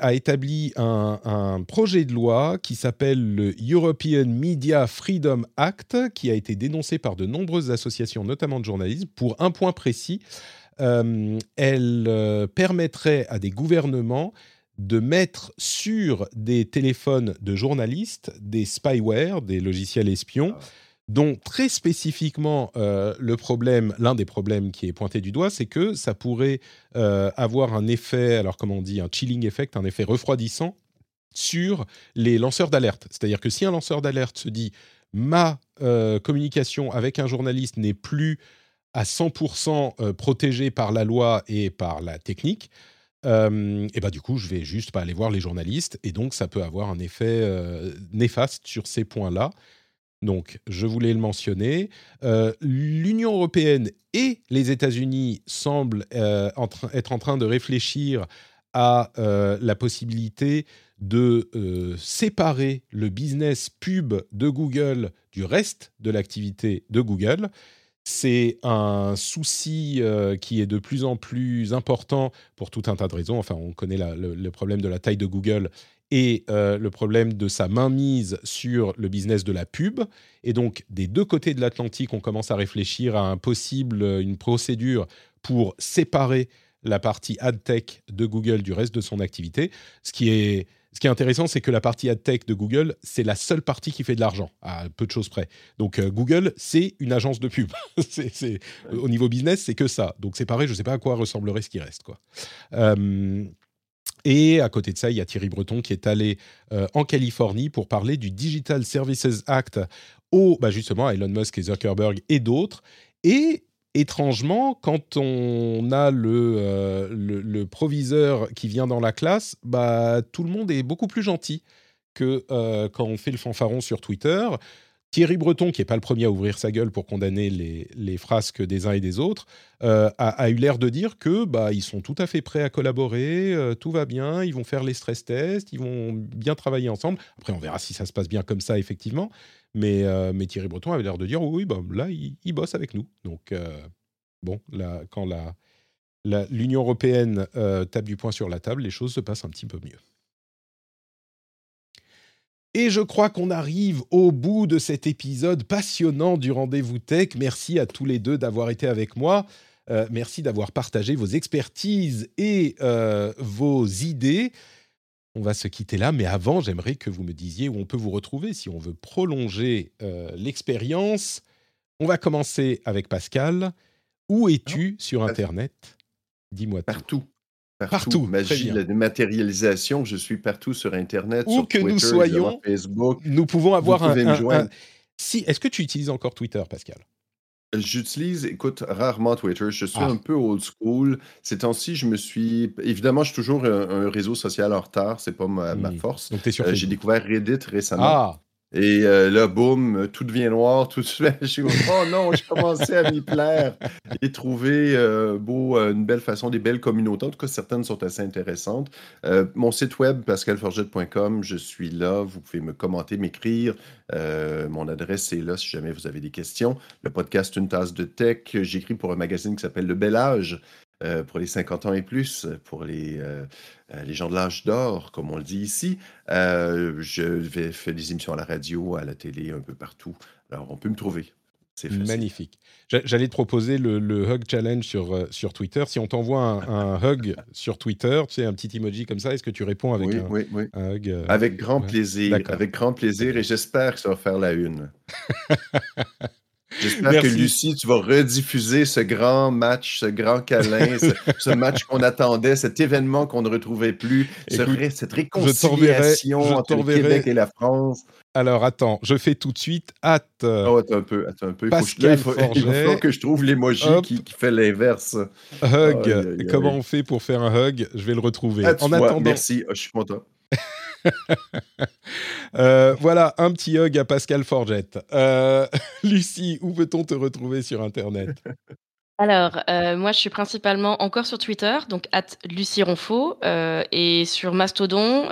a établi un, un, projet de loi qui s'appelle le European Media Freedom Act, qui a été dénoncé par de nombreuses associations, notamment de journalisme, pour un point précis elle euh, permettrait à des gouvernements de mettre sur des téléphones de journalistes des spyware, des logiciels espions, ah. dont très spécifiquement euh, le problème, l'un des problèmes qui est pointé du doigt, c'est que ça pourrait avoir un effet, alors comment on dit, un chilling effect, un effet refroidissant sur les lanceurs d'alerte. C'est-à-dire que si un lanceur d'alerte se dit ma communication avec un journaliste n'est plus à 100% euh, protégé par la loi et par la technique, euh, et bah du coup, je vais juste pas aller voir les journalistes, et donc ça peut avoir un effet euh, néfaste sur ces points-là. Donc, je voulais le mentionner. L'Union européenne et les États-Unis semblent être en train de réfléchir à la possibilité de séparer le business pub de Google du reste de l'activité de Google. C'est un souci euh, qui est de plus en plus important pour tout un tas de raisons. Enfin, on connaît le, problème de la taille de Google et euh, le problème de sa mainmise sur le business de la pub. Et donc, des deux côtés de l'Atlantique, on commence à réfléchir à un possible, une procédure pour séparer la partie ad tech de Google du reste de son activité, ce qui est ce qui est intéressant, c'est que la partie ad tech de Google, c'est la seule partie qui fait de l'argent, à peu de choses près. Donc euh, Google, c'est une agence de pub. <laughs> Au niveau business, c'est que ça. Donc c'est pareil, je ne sais pas à quoi ressemblerait ce qui reste. Quoi. Euh, et à côté de ça, il y a Thierry Breton qui est allé euh, en Californie pour parler du Digital Services Act au, bah justement, Elon Musk et Zuckerberg et d'autres. Et étrangement, quand on a euh, le, proviseur qui vient dans la classe, bah, tout le monde est beaucoup plus gentil que euh, quand on fait le fanfaron sur Twitter. Thierry Breton, qui n'est pas le premier à ouvrir sa gueule pour condamner les, les frasques des uns et des autres, euh, a, eu l'air de dire que bah, ils sont tout à fait prêts à collaborer, tout va bien, ils vont faire les stress tests, ils vont bien travailler ensemble. Après, on verra si ça se passe bien comme ça, effectivement. Mais, euh, Thierry Breton avait l'air de dire oui, bah, là, il, bosse avec nous. Donc, euh, bon, là, quand l'Union la, l'Union européenne euh, tape du poing sur la table, les choses se passent un petit peu mieux. Et je crois qu'on arrive au bout de cet épisode passionnant du Rendez-vous Tech. Merci à tous les deux d'avoir été avec moi. merci d'avoir partagé vos expertises et vos idées. On va se quitter là, mais avant, j'aimerais que vous me disiez où on peut vous retrouver si on veut prolonger euh, l'expérience. On va commencer avec Pascal. Où es-tu sur Internet? Dis-moi tout. Partout. Partout. Magie, la dématérialisation. Je suis partout sur Internet, Où sur que nous soyons, Facebook. Nous pouvons avoir un, un- Si, est-ce que tu utilises encore Twitter, Pascal? J'utilise, écoute, rarement Twitter. Je suis Ah. un peu old school. Ces temps-ci, je me suis. Évidemment, je suis toujours un, un réseau social en retard. C'est pas ma, ma Hmm. force. Donc, sur Euh, J'ai Facebook. découvert Reddit récemment. Ah, Et euh, là, boum, tout devient noir. Tout de suite, <laughs> je oh non, j'ai commencé à m'y plaire et trouver euh, beau, euh, une belle façon, des belles communautés. En tout cas, certaines sont assez intéressantes. Mon site web, pascalforget.com, je suis là. Vous pouvez me commenter, m'écrire. Mon adresse est là si jamais vous avez des questions. Le podcast Une tasse de tech, j'écris pour un magazine qui s'appelle Le Bel Âge. pour les 50 ans et plus, pour les, euh, les gens de l'âge d'or, comme on le dit ici. Euh, je vais faire des émissions à la radio, à la télé, un peu partout. Alors, on peut me trouver. C'est magnifique. J'a- J'allais te proposer le, le Hug Challenge sur, euh, sur Twitter. Si on t'envoie un, <laughs> un hug sur Twitter, tu sais, un petit emoji comme ça, est-ce que tu réponds avec Oui, un, oui, oui. un hug euh, Avec grand ouais. plaisir. Avec grand plaisir. Et j'espère que ça va faire la une. <laughs> J'espère que. Lucie, tu vas rediffuser ce grand match, ce grand câlin, ce, <laughs> ce match qu'on attendait, cet événement qu'on ne retrouvait plus, Écoute, cette réconciliation je entre le Québec et la France. Alors, attends, je fais tout de suite. Hâte. Oh, attends un peu, attends un peu. Il, faut que je- Pascal là, il, faut, <laughs> il falloir que je trouve l'emoji Hop. qui, qui fait l'inverse. hug. Comment on fait pour faire un hug? Je vais le retrouver. Ah, en vois, attendant, merci, Ah, je suis content. <laughs> euh, voilà un petit hug à Pascal Forget. Euh, <laughs> Lucie, où peut-on te retrouver sur Internet? <laughs> Alors, euh, moi, je suis principalement encore sur Twitter, donc at Lucie Ronfaux, et sur Mastodon,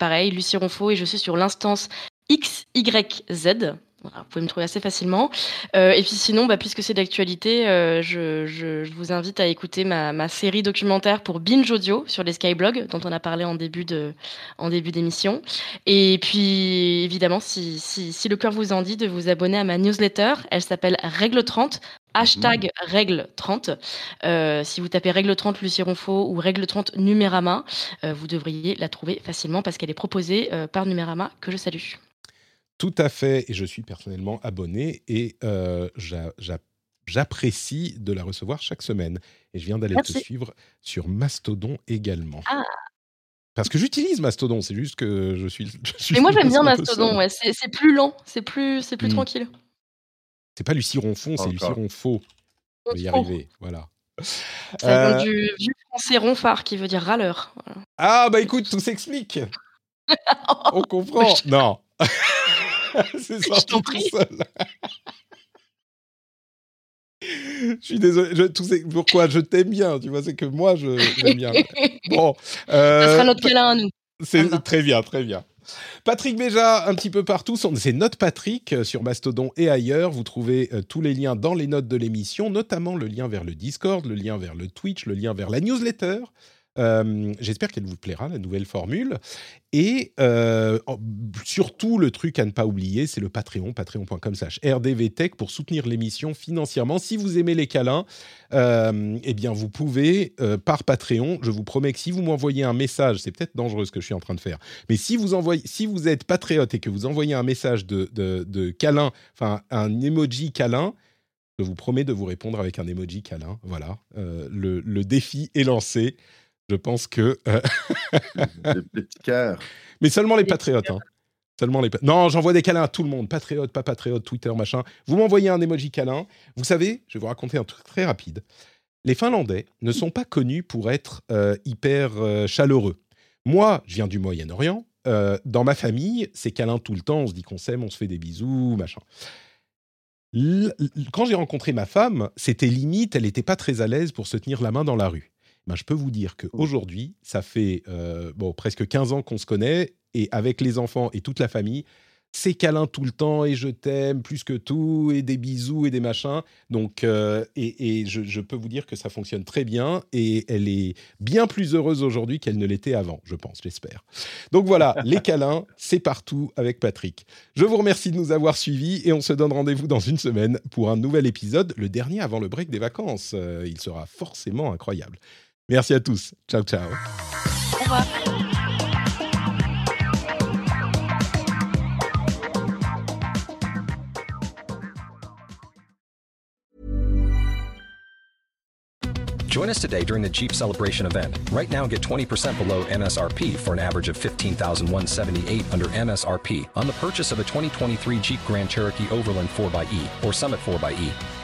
pareil, Lucie Ronfaux, et je suis sur l'instance XYZ. Vous pouvez me trouver assez facilement. Euh, et puis sinon, bah, puisque c'est d'actualité, euh, je, vous invite à écouter ma, série documentaire pour Binge Audio sur les Skyblogs, dont on a parlé en début d'émission. Et puis, évidemment, si, le cœur vous en dit, de vous abonner à ma newsletter. Elle s'appelle Règle 30. Hashtag règle 30. Euh, si vous tapez règle 30 Lucie Ronfaux ou règle 30 Numérama, vous devriez la trouver facilement parce qu'elle est proposée par Numérama, que je salue. Tout à fait, et je suis personnellement abonné et euh, j'a- j'a- j'apprécie de la recevoir chaque semaine. Et je viens d'aller te suivre sur Mastodon également. Ah. Parce que j'utilise Mastodon, c'est juste que je suis. je suis Mais moi j'aime bien Mastodon, ouais. c'est c'est plus lent, c'est plus, c'est plus Hmm. tranquille. C'est pas Lucie Ronfond, c'est Lucie. Ronfaux. Je vais y arriver, voilà. Ça vient Euh, du vieux français ronfard qui veut dire râleur. Voilà. Ah, bah écoute, tout s'explique. <laughs> On comprend. Non. <laughs> <laughs> c'est sorti t'en tout seul. <laughs> Je suis désolé. Je, tout c'est- pourquoi je t'aime bien, tu vois, c'est que moi, je j'aime bien. Bon. <laughs> Ça euh, sera notre câlin à nous. c'est Ça très bien, très bien. Patrick Béja, un petit peu partout. C'est notre Patrick euh, sur Mastodon et ailleurs. Vous trouvez euh, tous les liens dans les notes de l'émission, notamment le lien vers le Discord, le lien vers le Twitch, le lien vers la newsletter. Euh, J'espère qu'elle vous plaira, la nouvelle formule. Et euh, surtout, le truc à ne pas oublier, c'est le Patreon, patreon.com slash rdvtech pour soutenir l'émission financièrement. Si vous aimez les câlins, euh, eh bien, vous pouvez, euh, par Patreon, je vous promets que si vous m'envoyez un message, c'est peut-être dangereux ce que je suis en train de faire, mais si vous, envoyez, si vous êtes patriote et que vous envoyez un message de, de, câlin, enfin un emoji câlin, je vous promets de vous répondre avec un emoji câlin. Voilà, le, le défi est lancé. Je pense que... euh, Le, le petit cœur. <laughs> mais seulement les patriotes. hein. Seulement les Non, j'envoie des câlins à tout le monde. Patriote, pas patriote, Twitter, machin. Vous m'envoyez un emoji câlin. Vous savez, je vais vous raconter un truc très rapide. Les Finlandais ne sont pas connus pour être euh, hyper euh, chaleureux. Moi, je viens du Moyen-Orient. Euh, dans ma famille, c'est câlin tout le temps. On se dit qu'on s'aime, on se fait des bisous, machin. L- l- Quand j'ai rencontré ma femme, c'était limite, elle n'était pas très à l'aise pour se tenir la main dans la rue. Ben, je peux vous dire qu'aujourd'hui, ça fait euh, bon, presque 15 ans qu'on se connaît, et avec les enfants et toute la famille, c'est câlin tout le temps, et je t'aime plus que tout, et des bisous et des machins. Donc, euh, et, et je, je peux vous dire que ça fonctionne très bien, et elle est bien plus heureuse aujourd'hui qu'elle ne l'était avant, je pense, j'espère. Donc voilà, <laughs> les câlins, c'est partout avec Patrick. Je vous remercie de nous avoir suivis, et on se donne rendez-vous dans une semaine pour un nouvel épisode, le dernier avant le break des vacances. Euh, il sera forcément incroyable. Merci à tous. Ciao, ciao. Au revoir. Join us today during the Jeep Celebration event. Right now, get 20% below MSRP for an average of 15178 under MSRP on the purchase of a 2023 Jeep Grand Cherokee Overland 4xE or Summit 4xE.